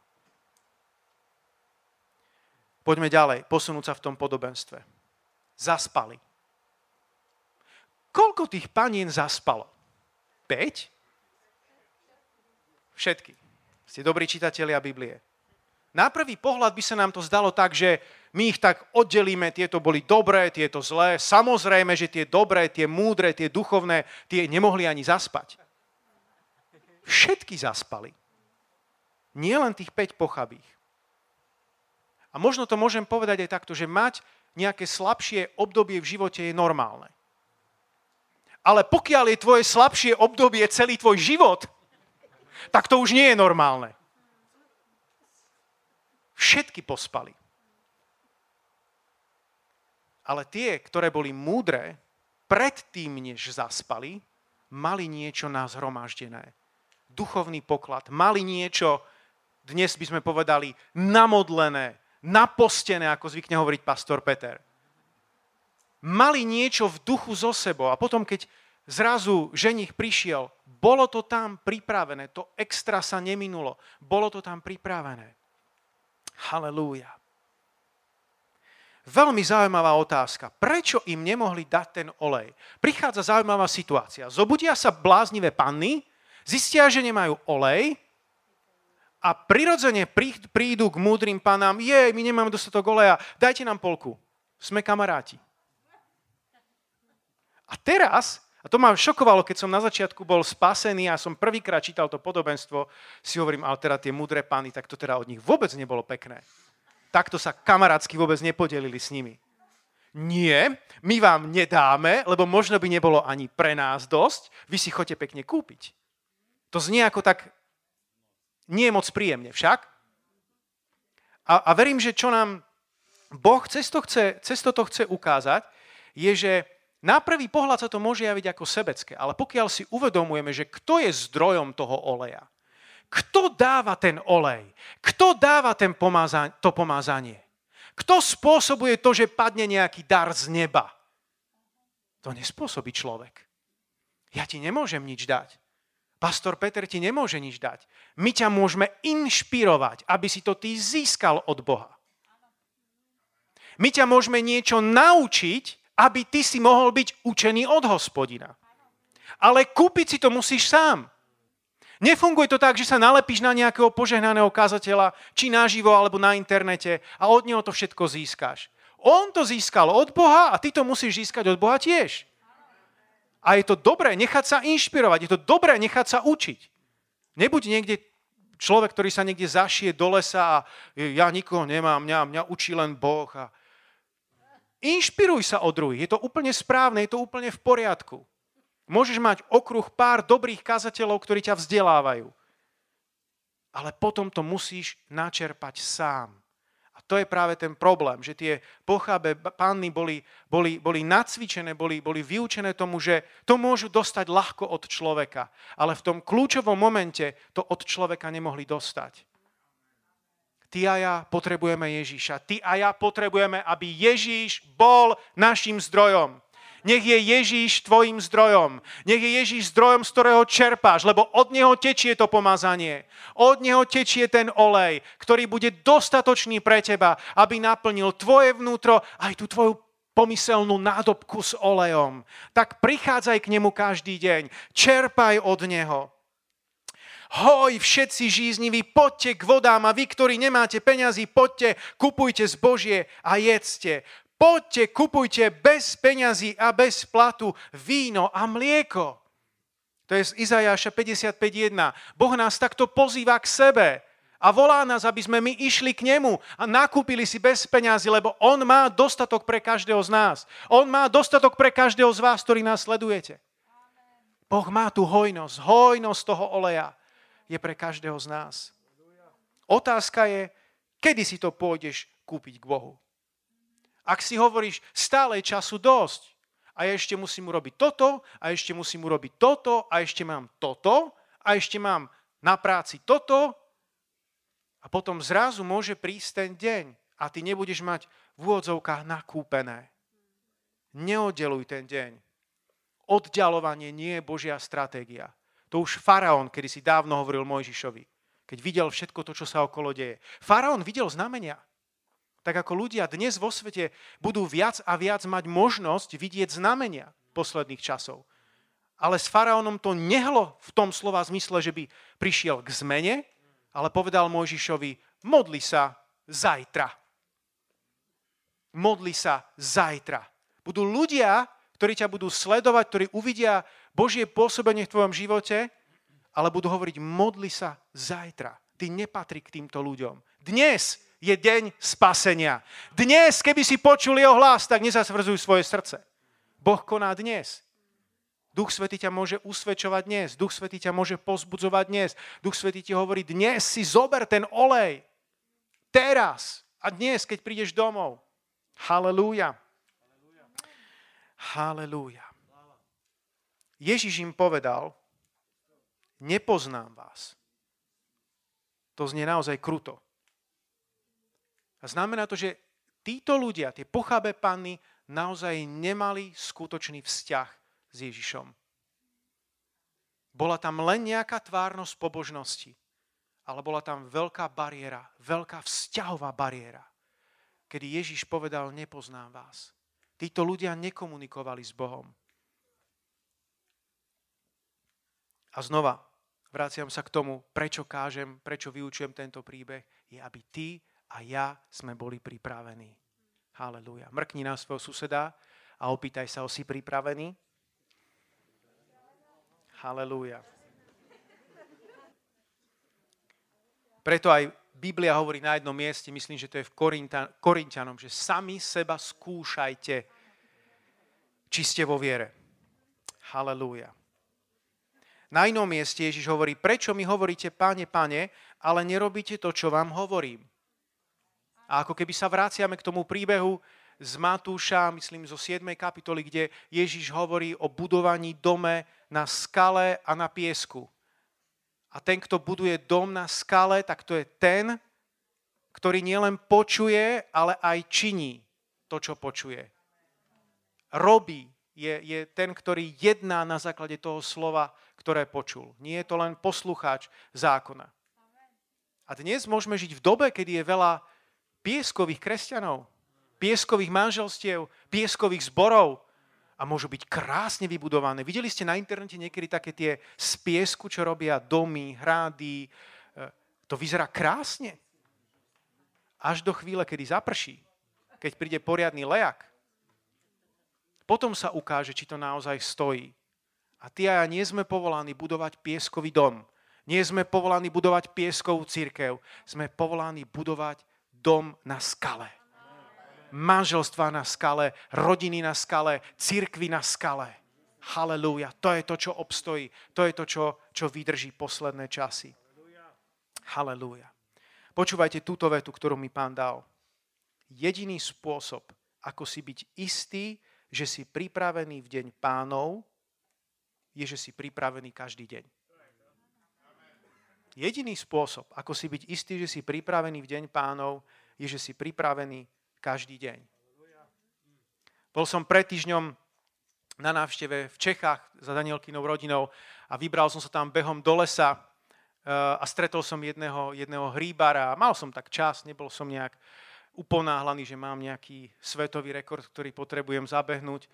Poďme ďalej, posunúť sa v tom podobenstve. Zaspali. Koľko tých panien zaspalo? 5? Všetky. Ste dobrí čitatelia Biblie. Na prvý pohľad by sa nám to zdalo tak, že my ich tak oddelíme, tieto boli dobré, tieto zlé. Samozrejme, že tie dobré, tie múdre, tie duchovné, tie nemohli ani zaspať. Všetky zaspali. Nie len tých 5 pochabých. A možno to môžem povedať aj takto, že mať nejaké slabšie obdobie v živote je normálne. Ale pokiaľ je tvoje slabšie obdobie celý tvoj život, tak to už nie je normálne. Všetky pospali. Ale tie, ktoré boli múdre, predtým, než zaspali, mali niečo na zhromaždené. Duchovný poklad. Mali niečo, dnes by sme povedali, namodlené, napostené, ako zvykne hovoriť pastor Peter. Mali niečo v duchu zo sebou a potom, keď zrazu ženich prišiel, bolo to tam pripravené, to extra sa neminulo, bolo to tam pripravené. Halelúja. Veľmi zaujímavá otázka. Prečo im nemohli dať ten olej? Prichádza zaujímavá situácia. Zobudia sa bláznivé panny, zistia, že nemajú olej a prirodzene prídu k múdrym panám, jej, my nemáme dostatok oleja, dajte nám polku. Sme kamaráti. A teraz, A to ma šokovalo, keď som na začiatku bol spasený a som prvýkrát čítal to podobenstvo, si hovorím, ale teda tie mudré pány, tak to teda od nich vôbec nebolo pekné. Takto sa kamarátsky vôbec nepodelili s nimi. Nie, my vám nedáme, lebo možno by nebolo ani pre nás dosť, vy si chodte pekne kúpiť. To znie ako tak nie moc príjemne však. A, a verím, že čo nám Boh cez, to chce, cez toto chce ukázať, je, že na prvý pohľad sa to môže javiť ako sebecké, ale pokiaľ si uvedomujeme, že kto je zdrojom toho oleja, kto dáva ten olej, kto dáva ten pomáza- to pomázanie, kto spôsobuje to, že padne nejaký dar z neba, to nespôsobí človek. Ja ti nemôžem nič dať. Pastor Peter ti nemôže nič dať. My ťa môžeme inšpirovať, aby si to ty získal od Boha. My ťa môžeme niečo naučiť, aby ty si mohol byť učený od hospodina. Ale kúpiť si to musíš sám. Nefunguje to tak, že sa nalepíš na nejakého požehnaného kazateľa, či naživo, alebo na internete a od neho to všetko získáš. On to získal od Boha a ty to musíš získať od Boha tiež. A je to dobré nechať sa inšpirovať, je to dobré nechať sa učiť. Nebuď niekde človek, ktorý sa niekde zašie do lesa a ja nikoho nemám, mňa, mňa učí len Boh. A Inšpiruj sa od druhých. Je to úplne správne, je to úplne v poriadku. Môžeš mať okruh pár dobrých kazateľov, ktorí ťa vzdelávajú. Ale potom to musíš načerpať sám. A to je práve ten problém, že tie pochábe panny boli, boli, boli nacvičené, boli, boli vyučené tomu, že to môžu dostať ľahko od človeka. Ale v tom kľúčovom momente to od človeka nemohli dostať. Ty a ja potrebujeme Ježíša. Ty a ja potrebujeme, aby Ježíš bol našim zdrojom. Nech je Ježíš tvojim zdrojom. Nech je Ježíš zdrojom, z ktorého čerpáš, lebo od neho tečie to pomazanie. Od neho tečie ten olej, ktorý bude dostatočný pre teba, aby naplnil tvoje vnútro aj tú tvoju pomyselnú nádobku s olejom. Tak prichádzaj k nemu každý deň. Čerpaj od neho. Hoj, všetci žízniví, poďte k vodám a vy, ktorí nemáte peňazí, poďte, kupujte zbožie a jedzte. Poďte, kupujte bez peňazí a bez platu víno a mlieko. To je z Izajáša 55.1. Boh nás takto pozýva k sebe a volá nás, aby sme my išli k nemu a nakúpili si bez peňazí, lebo on má dostatok pre každého z nás. On má dostatok pre každého z vás, ktorý nás sledujete. Boh má tu hojnosť, hojnosť toho oleja je pre každého z nás. Otázka je, kedy si to pôjdeš kúpiť k Bohu. Ak si hovoríš, stále času dosť a ja ešte musím urobiť toto a ešte musím urobiť toto a ešte mám toto a ešte mám na práci toto a potom zrazu môže prísť ten deň a ty nebudeš mať v úvodzovkách nakúpené. Neoddeluj ten deň. Oddialovanie nie je Božia stratégia. To už faraón, kedy si dávno hovoril Mojžišovi, keď videl všetko to, čo sa okolo deje. Faraón videl znamenia. Tak ako ľudia dnes vo svete budú viac a viac mať možnosť vidieť znamenia posledných časov. Ale s faraónom to nehlo v tom slova zmysle, že by prišiel k zmene, ale povedal Mojžišovi, modli sa zajtra. Modli sa zajtra. Budú ľudia, ktorí ťa budú sledovať, ktorí uvidia Božie pôsobenie v tvojom živote, ale budú hovoriť, modli sa zajtra. Ty nepatrí k týmto ľuďom. Dnes je deň spasenia. Dnes, keby si počul jeho hlas, tak nezasvrzuj svoje srdce. Boh koná dnes. Duch Svetý ťa môže usvedčovať dnes. Duch Svetý ťa môže pozbudzovať dnes. Duch Svetý ti hovorí, dnes si zober ten olej. Teraz a dnes, keď prídeš domov. Halelúja. Halelúja. Ježiš im povedal, nepoznám vás. To znie naozaj kruto. A znamená to, že títo ľudia, tie pochabé panny, naozaj nemali skutočný vzťah s Ježišom. Bola tam len nejaká tvárnosť pobožnosti, ale bola tam veľká bariéra, veľká vzťahová bariéra, kedy Ježiš povedal, nepoznám vás. Títo ľudia nekomunikovali s Bohom. A znova vraciam sa k tomu, prečo kážem, prečo vyučujem tento príbeh, je, aby ty a ja sme boli pripravení. Halelúja. Mrkni na svojho suseda a opýtaj sa, o si pripravený? Halelúja. Preto aj Biblia hovorí na jednom mieste, myslím, že to je v Korintianom, že sami seba skúšajte, či ste vo viere. Halelúja. Na inom mieste Ježiš hovorí, prečo mi hovoríte, páne, pane, ale nerobíte to, čo vám hovorím. A ako keby sa vraciame k tomu príbehu z Matúša, myslím zo 7. kapitoly, kde Ježiš hovorí o budovaní dome na skale a na piesku. A ten, kto buduje dom na skale, tak to je ten, ktorý nielen počuje, ale aj činí to, čo počuje. Robí je, je ten, ktorý jedná na základe toho slova, ktoré počul. Nie je to len poslucháč zákona. A dnes môžeme žiť v dobe, kedy je veľa pieskových kresťanov, pieskových manželstiev, pieskových zborov, a môžu byť krásne vybudované. Videli ste na internete niekedy také tie z piesku, čo robia domy, hrády. E, to vyzerá krásne. Až do chvíle, kedy zaprší, keď príde poriadny lejak. Potom sa ukáže, či to naozaj stojí. A ty a ja nie sme povolaní budovať pieskový dom. Nie sme povolaní budovať pieskovú církev. Sme povolaní budovať dom na skale manželstva na skale, rodiny na skale, církvy na skale. Halelúja. To je to, čo obstojí. To je to, čo, čo vydrží posledné časy. Halelúja. Počúvajte túto vetu, ktorú mi pán dal. Jediný spôsob, ako si byť istý, že si pripravený v deň pánov, je, že si pripravený každý deň. Jediný spôsob, ako si byť istý, že si pripravený v deň pánov, je, že si pripravený každý deň. Bol som pred týždňom na návšteve v Čechách za Danielkinou rodinou a vybral som sa tam behom do lesa eh, a stretol som jedného, jedného hríbara. Mal som tak čas, nebol som nejak uponáhlaný, že mám nejaký svetový rekord, ktorý potrebujem zabehnúť.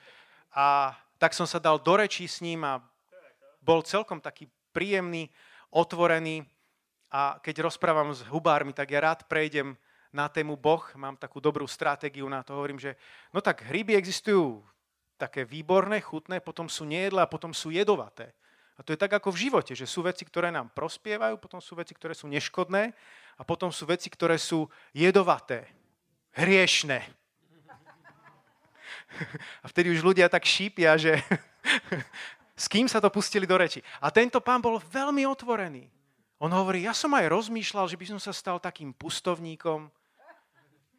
A tak som sa dal do rečí s ním a bol celkom taký príjemný, otvorený. A keď rozprávam s hubármi, tak ja rád prejdem na tému Boh, mám takú dobrú stratégiu na to, hovorím, že no tak hryby existujú také výborné, chutné, potom sú nejedlé a potom sú jedovaté. A to je tak ako v živote, že sú veci, ktoré nám prospievajú, potom sú veci, ktoré sú neškodné a potom sú veci, ktoré sú jedovaté, hriešné. A vtedy už ľudia tak šípia, že s kým sa to pustili do reči. A tento pán bol veľmi otvorený. On hovorí, ja som aj rozmýšľal, že by som sa stal takým pustovníkom,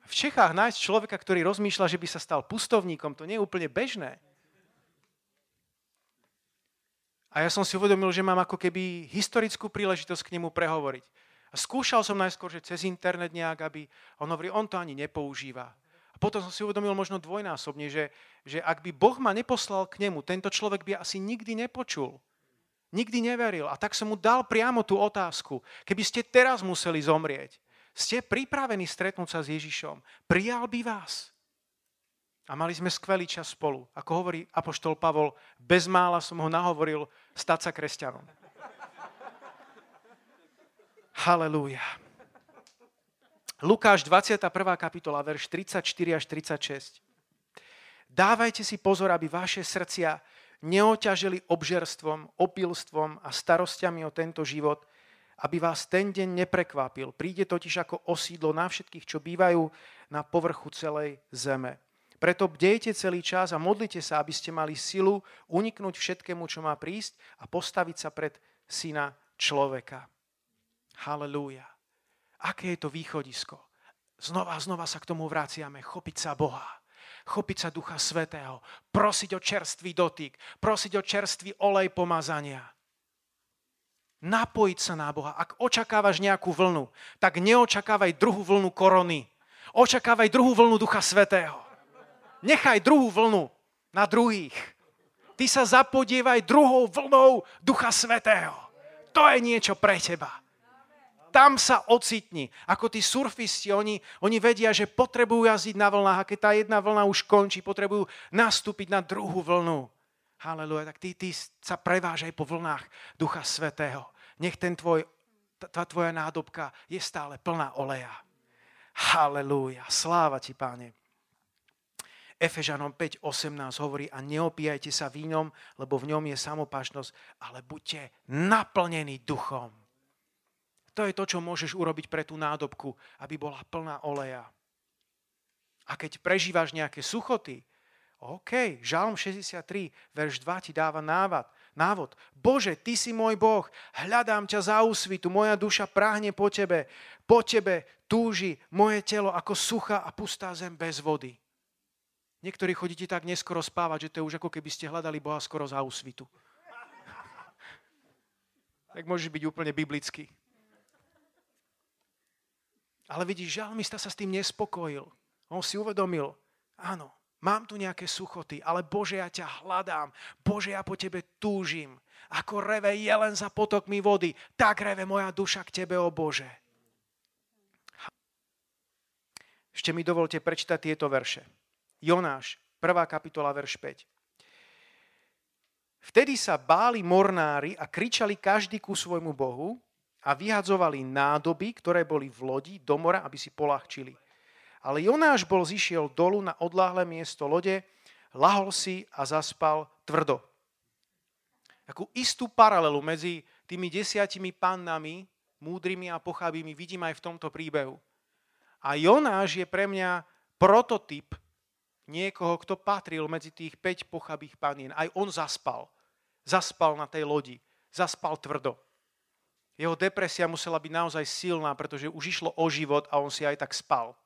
v Čechách nájsť človeka, ktorý rozmýšľa, že by sa stal pustovníkom, to nie je úplne bežné. A ja som si uvedomil, že mám ako keby historickú príležitosť k nemu prehovoriť. A skúšal som najskôr, že cez internet nejak, aby on hovorí, on to ani nepoužíva. A potom som si uvedomil možno dvojnásobne, že, že ak by Boh ma neposlal k nemu, tento človek by asi nikdy nepočul. Nikdy neveril. A tak som mu dal priamo tú otázku. Keby ste teraz museli zomrieť, ste pripravení stretnúť sa s Ježišom? Prijal by vás? A mali sme skvelý čas spolu. Ako hovorí Apoštol Pavol, bez mála som ho nahovoril stať sa kresťanom. Halelúja. Lukáš 21. kapitola, verš 34 až 36. Dávajte si pozor, aby vaše srdcia neoťažili obžerstvom, opilstvom a starostiami o tento život, aby vás ten deň neprekvapil. Príde totiž ako osídlo na všetkých, čo bývajú na povrchu celej zeme. Preto bdejte celý čas a modlite sa, aby ste mali silu uniknúť všetkému, čo má prísť a postaviť sa pred syna človeka. Halelúja. Aké je to východisko? Znova a znova sa k tomu vraciame. Chopiť sa Boha. Chopiť sa Ducha Svetého. Prosiť o čerstvý dotyk. Prosiť o čerstvý olej pomazania napojiť sa na Boha. Ak očakávaš nejakú vlnu, tak neočakávaj druhú vlnu korony. Očakávaj druhú vlnu Ducha Svetého. Nechaj druhú vlnu na druhých. Ty sa zapodievaj druhou vlnou Ducha Svetého. To je niečo pre teba. Tam sa ocitni. Ako tí surfisti, oni, oni vedia, že potrebujú jazdiť na vlnách a keď tá jedna vlna už končí, potrebujú nastúpiť na druhú vlnu. Haleluja, tak ty, ty sa prevážaj po vlnách Ducha Svetého. Nech ten tvoj, tá tvoja nádobka je stále plná oleja. Halelúja. Sláva ti, páne. Efežanom 5.18 hovorí a neopíjajte sa vínom, lebo v ňom je samopášnosť, ale buďte naplnení duchom. To je to, čo môžeš urobiť pre tú nádobku, aby bola plná oleja. A keď prežívaš nejaké suchoty, OK, Žalm 63, verš 2 ti dáva návad, návod. Bože, Ty si môj Boh, hľadám ťa za úsvitu, moja duša prahne po Tebe, po Tebe túži moje telo ako suchá a pustá zem bez vody. Niektorí chodíte tak neskoro spávať, že to je už ako keby ste hľadali Boha skoro za úsvitu. *laughs* tak môžeš byť úplne biblický. Ale vidíš, žalmista sa s tým nespokojil. On si uvedomil, áno, mám tu nejaké suchoty, ale Bože, ja ťa hľadám. Bože, ja po tebe túžim. Ako reve jelen za potokmi vody, tak reve moja duša k tebe, o Bože. Ešte mi dovolte prečítať tieto verše. Jonáš, 1. kapitola, verš 5. Vtedy sa báli mornári a kričali každý ku svojmu bohu a vyhadzovali nádoby, ktoré boli v lodi do mora, aby si polahčili. Ale Jonáš bol zišiel dolu na odláhle miesto lode, lahol si a zaspal tvrdo. Takú istú paralelu medzi tými desiatimi pannami, múdrymi a pochabými vidím aj v tomto príbehu. A Jonáš je pre mňa prototyp niekoho, kto patril medzi tých 5 pochabých panien. Aj on zaspal. Zaspal na tej lodi. Zaspal tvrdo. Jeho depresia musela byť naozaj silná, pretože už išlo o život a on si aj tak spal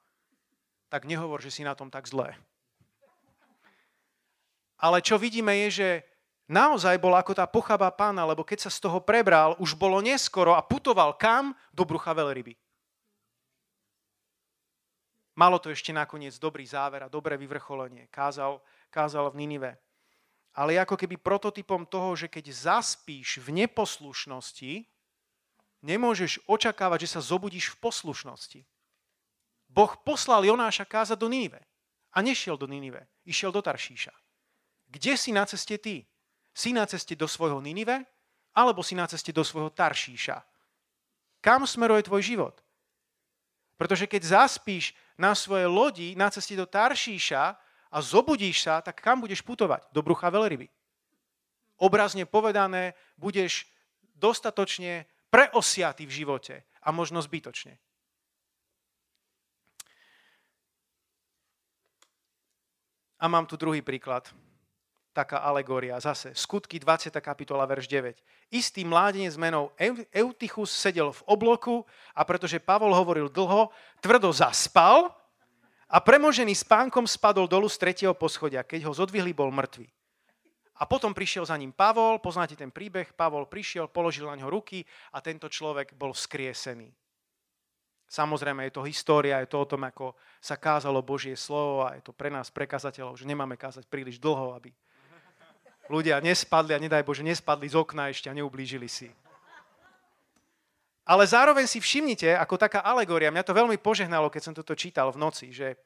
tak nehovor, že si na tom tak zlé. Ale čo vidíme je, že naozaj bol ako tá pochaba pána, lebo keď sa z toho prebral, už bolo neskoro a putoval kam? Do brucha veľryby. Malo to ešte nakoniec dobrý záver a dobré vyvrcholenie. Kázal, kázal v Ninive. Ale ako keby prototypom toho, že keď zaspíš v neposlušnosti, nemôžeš očakávať, že sa zobudíš v poslušnosti. Boh poslal Jonáša kázať do Ninive. A nešiel do Ninive, išiel do Taršíša. Kde si na ceste ty? Si na ceste do svojho Ninive, alebo si na ceste do svojho Taršíša? Kam smeruje tvoj život? Pretože keď zaspíš na svojej lodi na ceste do Taršíša a zobudíš sa, tak kam budeš putovať? Do brucha veľryby. Obrazne povedané, budeš dostatočne preosiatý v živote a možno zbytočne. A mám tu druhý príklad. Taká alegória. Zase, skutky 20. kapitola, verš 9. Istý mládenec menou Eutychus sedel v obloku a pretože Pavol hovoril dlho, tvrdo zaspal a premožený spánkom spadol dolu z tretieho poschodia. Keď ho zodvihli, bol mŕtvý. A potom prišiel za ním Pavol, poznáte ten príbeh, Pavol prišiel, položil na ňo ruky a tento človek bol vzkriesený. Samozrejme, je to história, je to o tom, ako sa kázalo Božie slovo a je to pre nás, prekazateľov, že nemáme kázať príliš dlho, aby ľudia nespadli a nedaj Bože, nespadli z okna ešte a neublížili si. Ale zároveň si všimnite, ako taká alegória, mňa to veľmi požehnalo, keď som toto čítal v noci, že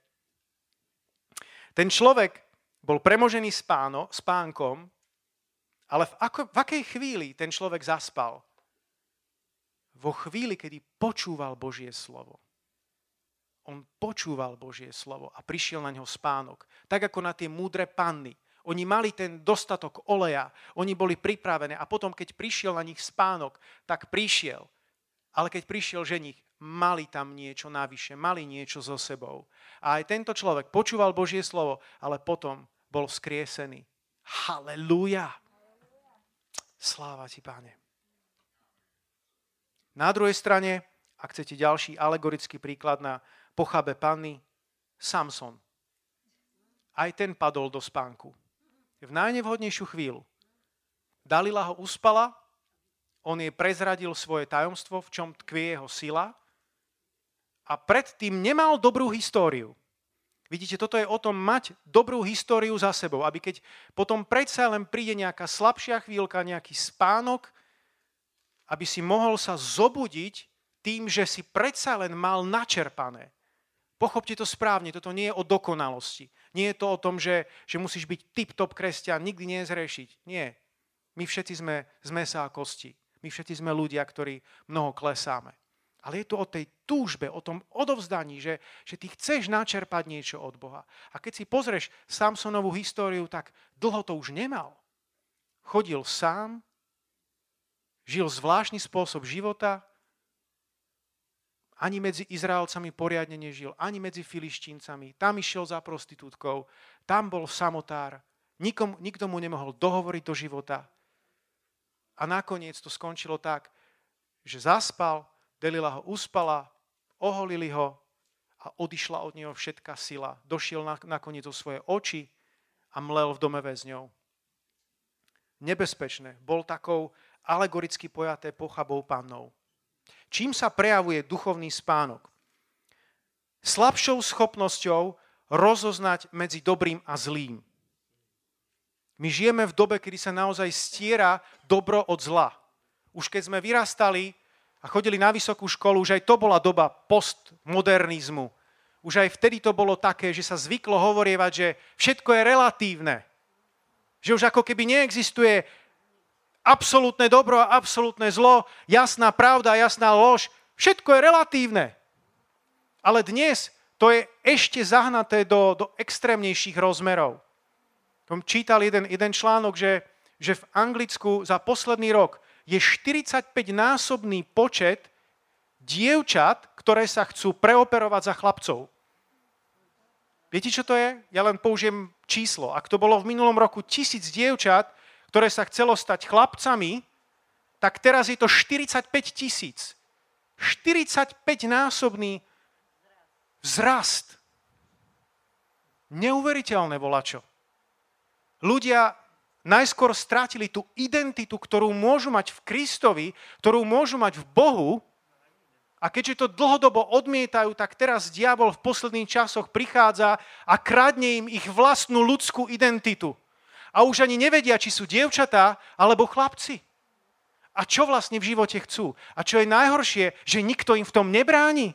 ten človek bol premožený spáno, spánkom, ale v, ako, v akej chvíli ten človek zaspal? vo chvíli, kedy počúval Božie slovo. On počúval Božie slovo a prišiel na neho spánok. Tak ako na tie múdre panny. Oni mali ten dostatok oleja, oni boli pripravené a potom, keď prišiel na nich spánok, tak prišiel. Ale keď prišiel ženich, mali tam niečo navyše, mali niečo so sebou. A aj tento človek počúval Božie slovo, ale potom bol vzkriesený. Halelúja! Sláva ti, páne. Na druhej strane, ak chcete ďalší alegorický príklad na pochabe panny, Samson. Aj ten padol do spánku. V najnevhodnejšiu chvíľu. Dalila ho uspala, on jej prezradil svoje tajomstvo, v čom tkvie jeho sila a predtým nemal dobrú históriu. Vidíte, toto je o tom mať dobrú históriu za sebou, aby keď potom predsa len príde nejaká slabšia chvíľka, nejaký spánok, aby si mohol sa zobudiť tým, že si predsa len mal načerpané. Pochopte to správne, toto nie je o dokonalosti. Nie je to o tom, že, že musíš byť tip-top kresťan, nikdy nezrešiť. Nie. My všetci sme z mesa a kosti. My všetci sme ľudia, ktorí mnoho klesáme. Ale je to o tej túžbe, o tom odovzdaní, že, že ty chceš načerpať niečo od Boha. A keď si pozrieš Samsonovú históriu, tak dlho to už nemal. Chodil sám, žil zvláštny spôsob života, ani medzi Izraelcami poriadne nežil, ani medzi filištíncami. Tam išiel za prostitútkou, tam bol samotár, nikom, nikto mu nemohol dohovoriť do života. A nakoniec to skončilo tak, že zaspal, Delila ho uspala, oholili ho a odišla od neho všetká sila. Došiel nakoniec o svoje oči a mlel v dome väzňov. Nebezpečné. Bol takou alegoricky pojaté pochabou pannou. Čím sa prejavuje duchovný spánok? Slabšou schopnosťou rozoznať medzi dobrým a zlým. My žijeme v dobe, kedy sa naozaj stiera dobro od zla. Už keď sme vyrastali a chodili na vysokú školu, už aj to bola doba postmodernizmu. Už aj vtedy to bolo také, že sa zvyklo hovorievať, že všetko je relatívne. Že už ako keby neexistuje absolútne dobro a absolútne zlo, jasná pravda jasná lož. Všetko je relatívne. Ale dnes to je ešte zahnaté do, do extrémnejších rozmerov. Som čítal jeden, jeden článok, že, že v Anglicku za posledný rok je 45-násobný počet dievčat, ktoré sa chcú preoperovať za chlapcov. Viete, čo to je? Ja len použijem číslo. Ak to bolo v minulom roku tisíc dievčat, ktoré sa chcelo stať chlapcami, tak teraz je to 45 tisíc. 45-násobný vzrast. Neuveriteľné volačo. Ľudia najskôr strátili tú identitu, ktorú môžu mať v Kristovi, ktorú môžu mať v Bohu, a keďže to dlhodobo odmietajú, tak teraz diabol v posledných časoch prichádza a kradne im ich vlastnú ľudskú identitu. A už ani nevedia, či sú dievčatá alebo chlapci. A čo vlastne v živote chcú. A čo je najhoršie, že nikto im v tom nebráni.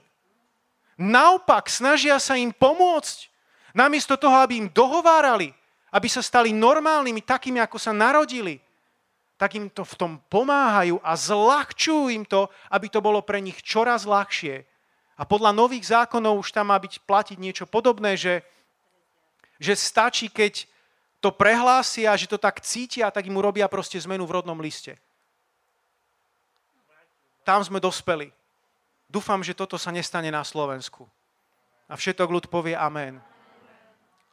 Naopak, snažia sa im pomôcť. Namiesto toho, aby im dohovárali, aby sa stali normálnymi, takými, ako sa narodili, tak im to v tom pomáhajú a zľahčujú im to, aby to bolo pre nich čoraz ľahšie. A podľa nových zákonov už tam má byť platiť niečo podobné, že, že stačí, keď to prehlásia, že to tak cítia, tak im urobia proste zmenu v rodnom liste. Tam sme dospeli. Dúfam, že toto sa nestane na Slovensku. A všetok ľud povie amen.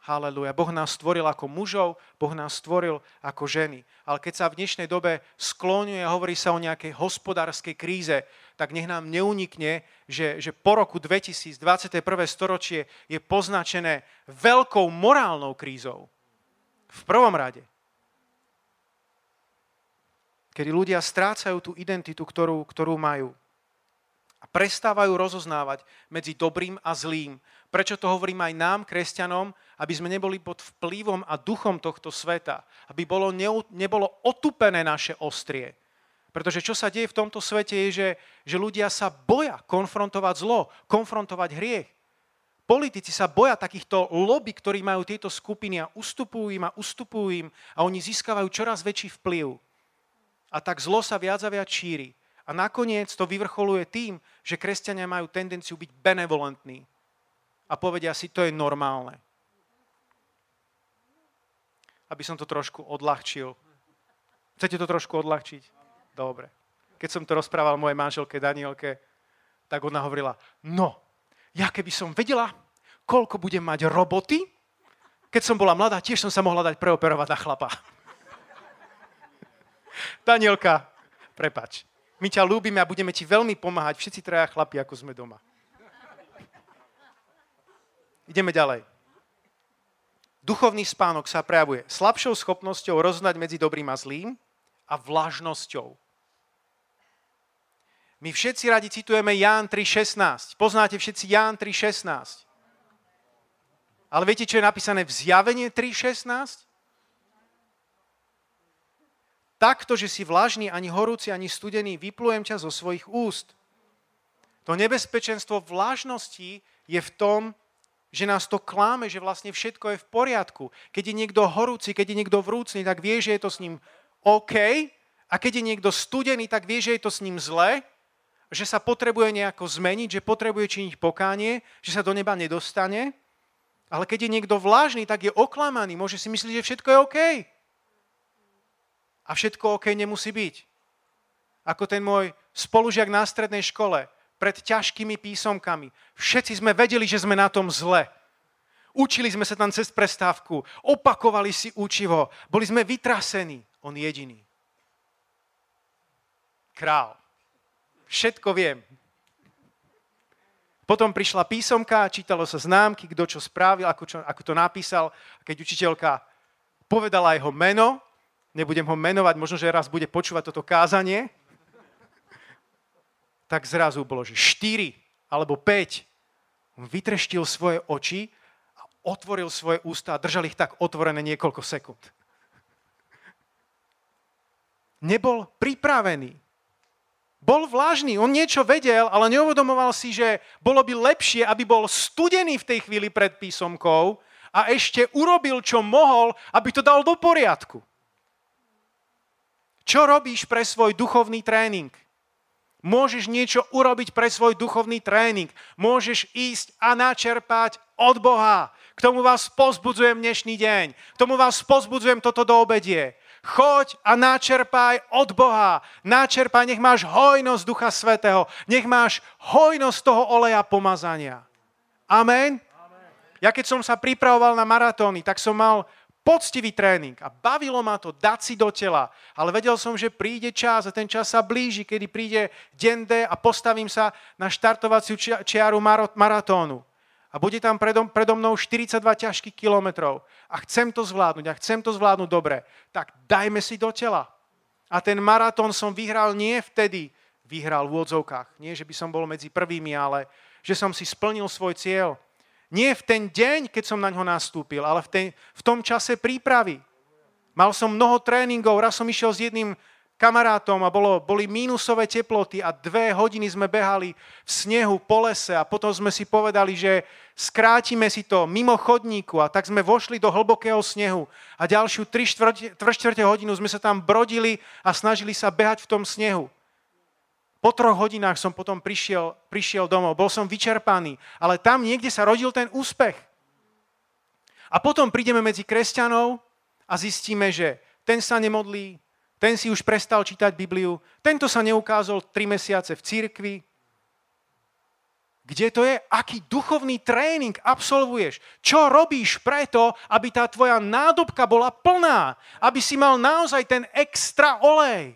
Haleluja. Boh nás stvoril ako mužov, Boh nás stvoril ako ženy. Ale keď sa v dnešnej dobe skloňuje a hovorí sa o nejakej hospodárskej kríze, tak nech nám neunikne, že, že po roku 2021. storočie je poznačené veľkou morálnou krízou. V prvom rade. Kedy ľudia strácajú tú identitu, ktorú, ktorú majú. A prestávajú rozoznávať medzi dobrým a zlým. Prečo to hovorím aj nám, kresťanom, aby sme neboli pod vplyvom a duchom tohto sveta, aby bolo neu, nebolo otupené naše ostrie. Pretože čo sa deje v tomto svete je, že, že ľudia sa boja konfrontovať zlo, konfrontovať hriech. Politici sa boja takýchto lobby, ktorí majú tieto skupiny a ustupujú im a ustupujú im a oni získavajú čoraz väčší vplyv. A tak zlo sa viac a viac šíri. A nakoniec to vyvrcholuje tým, že kresťania majú tendenciu byť benevolentní. A povedia si, to je normálne. Aby som to trošku odľahčil. Chcete to trošku odľahčiť? Dobre. Keď som to rozprával mojej manželke Danielke, tak ona hovorila, no, ja keby som vedela, koľko budem mať roboty, keď som bola mladá, tiež som sa mohla dať preoperovať na chlapa. *laughs* Danielka, prepač. My ťa ľúbime a budeme ti veľmi pomáhať, všetci traja chlapi, ako sme doma. Ideme ďalej. Duchovný spánok sa prejavuje slabšou schopnosťou roznať medzi dobrým a zlým a vlažnosťou. My všetci radi citujeme Ján 3.16. Poznáte všetci Ján 3.16. Ale viete, čo je napísané v zjavenie 3.16? Takto, že si vlažný, ani horúci, ani studený, vyplujem ťa zo svojich úst. To nebezpečenstvo vlažnosti je v tom, že nás to kláme, že vlastne všetko je v poriadku. Keď je niekto horúci, keď je niekto vrúcný, tak vie, že je to s ním OK. A keď je niekto studený, tak vie, že je to s ním zle. že sa potrebuje nejako zmeniť, že potrebuje činiť pokánie, že sa do neba nedostane. Ale keď je niekto vlážny, tak je oklamaný. Môže si myslieť, že všetko je OK. A všetko OK nemusí byť. Ako ten môj spolužiak na strednej škole, pred ťažkými písomkami. Všetci sme vedeli, že sme na tom zle. Učili sme sa tam cez prestávku, opakovali si učivo, boli sme vytrasení. On jediný. Král. Všetko viem. Potom prišla písomka, čítalo sa známky, kto čo spravil, ako, čo, ako to napísal. Keď učiteľka povedala jeho meno, nebudem ho menovať, možno, že raz bude počúvať toto kázanie, tak zrazu bolo, že 4 alebo 5. On vytreštil svoje oči a otvoril svoje ústa a držal ich tak otvorené niekoľko sekúnd. Nebol pripravený. Bol vlážny, on niečo vedel, ale neuvedomoval si, že bolo by lepšie, aby bol studený v tej chvíli pred písomkou a ešte urobil, čo mohol, aby to dal do poriadku. Čo robíš pre svoj duchovný tréning? Môžeš niečo urobiť pre svoj duchovný tréning. Môžeš ísť a načerpať od Boha. K tomu vás pozbudzujem dnešný deň. K tomu vás pozbudzujem toto do obedie. Choď a načerpaj od Boha. Načerpaj, nech máš hojnosť Ducha Svetého. Nech máš hojnosť toho oleja pomazania. Amen? Amen. Ja keď som sa pripravoval na maratóny, tak som mal poctivý tréning a bavilo ma to dať si do tela, ale vedel som, že príde čas a ten čas sa blíži, kedy príde deň D a postavím sa na štartovaciu čiaru maratónu. A bude tam predo, mnou 42 ťažkých kilometrov. A chcem to zvládnuť, a chcem to zvládnuť dobre. Tak dajme si do tela. A ten maratón som vyhral nie vtedy, vyhral v úvodzovkách. Nie, že by som bol medzi prvými, ale že som si splnil svoj cieľ. Nie v ten deň, keď som na ňo nastúpil, ale v, ten, v tom čase prípravy. Mal som mnoho tréningov, raz som išiel s jedným kamarátom a bolo, boli mínusové teploty a dve hodiny sme behali v snehu po lese a potom sme si povedali, že skrátime si to mimo chodníku a tak sme vošli do hlbokého snehu a ďalšiu 3 čtvrte hodinu sme sa tam brodili a snažili sa behať v tom snehu. Po troch hodinách som potom prišiel, prišiel domov, bol som vyčerpaný, ale tam niekde sa rodil ten úspech. A potom prídeme medzi kresťanov a zistíme, že ten sa nemodlí, ten si už prestal čítať Bibliu, tento sa neukázal tri mesiace v církvi. Kde to je? Aký duchovný tréning absolvuješ? Čo robíš preto, aby tá tvoja nádobka bola plná? Aby si mal naozaj ten extra olej.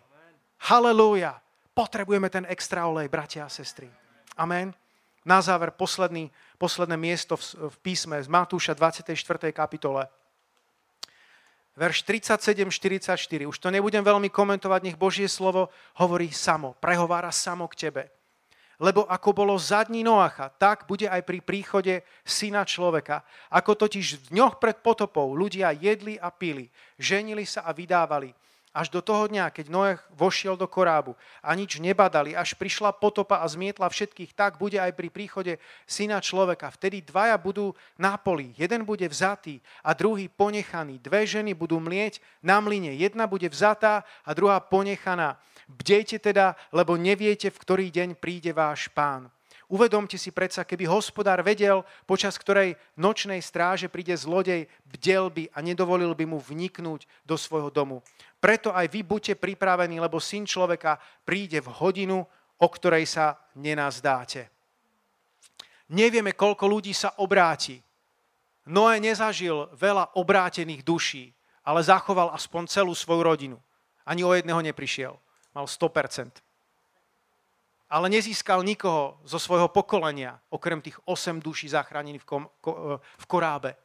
Halelúja. Potrebujeme ten extra olej, bratia a sestry. Amen. Na záver posledný, posledné miesto v, v písme z Matúša 24. kapitole. Verš 37-44. Už to nebudem veľmi komentovať, nech Božie slovo hovorí samo, prehovára samo k tebe. Lebo ako bolo za dní Noacha, tak bude aj pri príchode syna človeka. Ako totiž v dňoch pred potopou ľudia jedli a pili, ženili sa a vydávali až do toho dňa, keď Noach vošiel do korábu a nič nebadali, až prišla potopa a zmietla všetkých, tak bude aj pri príchode syna človeka. Vtedy dvaja budú na poli, jeden bude vzatý a druhý ponechaný. Dve ženy budú mlieť na mline, jedna bude vzatá a druhá ponechaná. Bdejte teda, lebo neviete, v ktorý deň príde váš pán. Uvedomte si predsa, keby hospodár vedel, počas ktorej nočnej stráže príde zlodej, bdel by a nedovolil by mu vniknúť do svojho domu. Preto aj vy buďte pripravení, lebo syn človeka príde v hodinu, o ktorej sa nenazdáte. Nevieme, koľko ľudí sa obráti. Noé nezažil veľa obrátených duší, ale zachoval aspoň celú svoju rodinu. Ani o jedného neprišiel. Mal 100% ale nezískal nikoho zo svojho pokolenia, okrem tých 8 duší zachránených v, kom, ko, v korábe.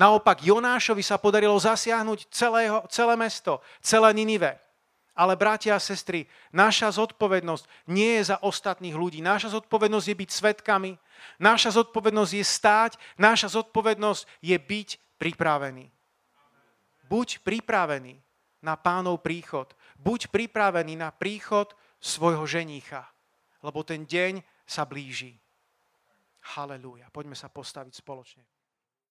Naopak Jonášovi sa podarilo zasiahnuť celého, celé mesto, celé Ninive. Ale bratia a sestry, naša zodpovednosť nie je za ostatných ľudí. Naša zodpovednosť je byť svetkami, naša zodpovednosť je stáť, naša zodpovednosť je byť pripravený. Buď pripravený na pánov príchod. Buď pripravený na príchod svojho ženícha, lebo ten deň sa blíži. Halelúja. Poďme sa postaviť spoločne.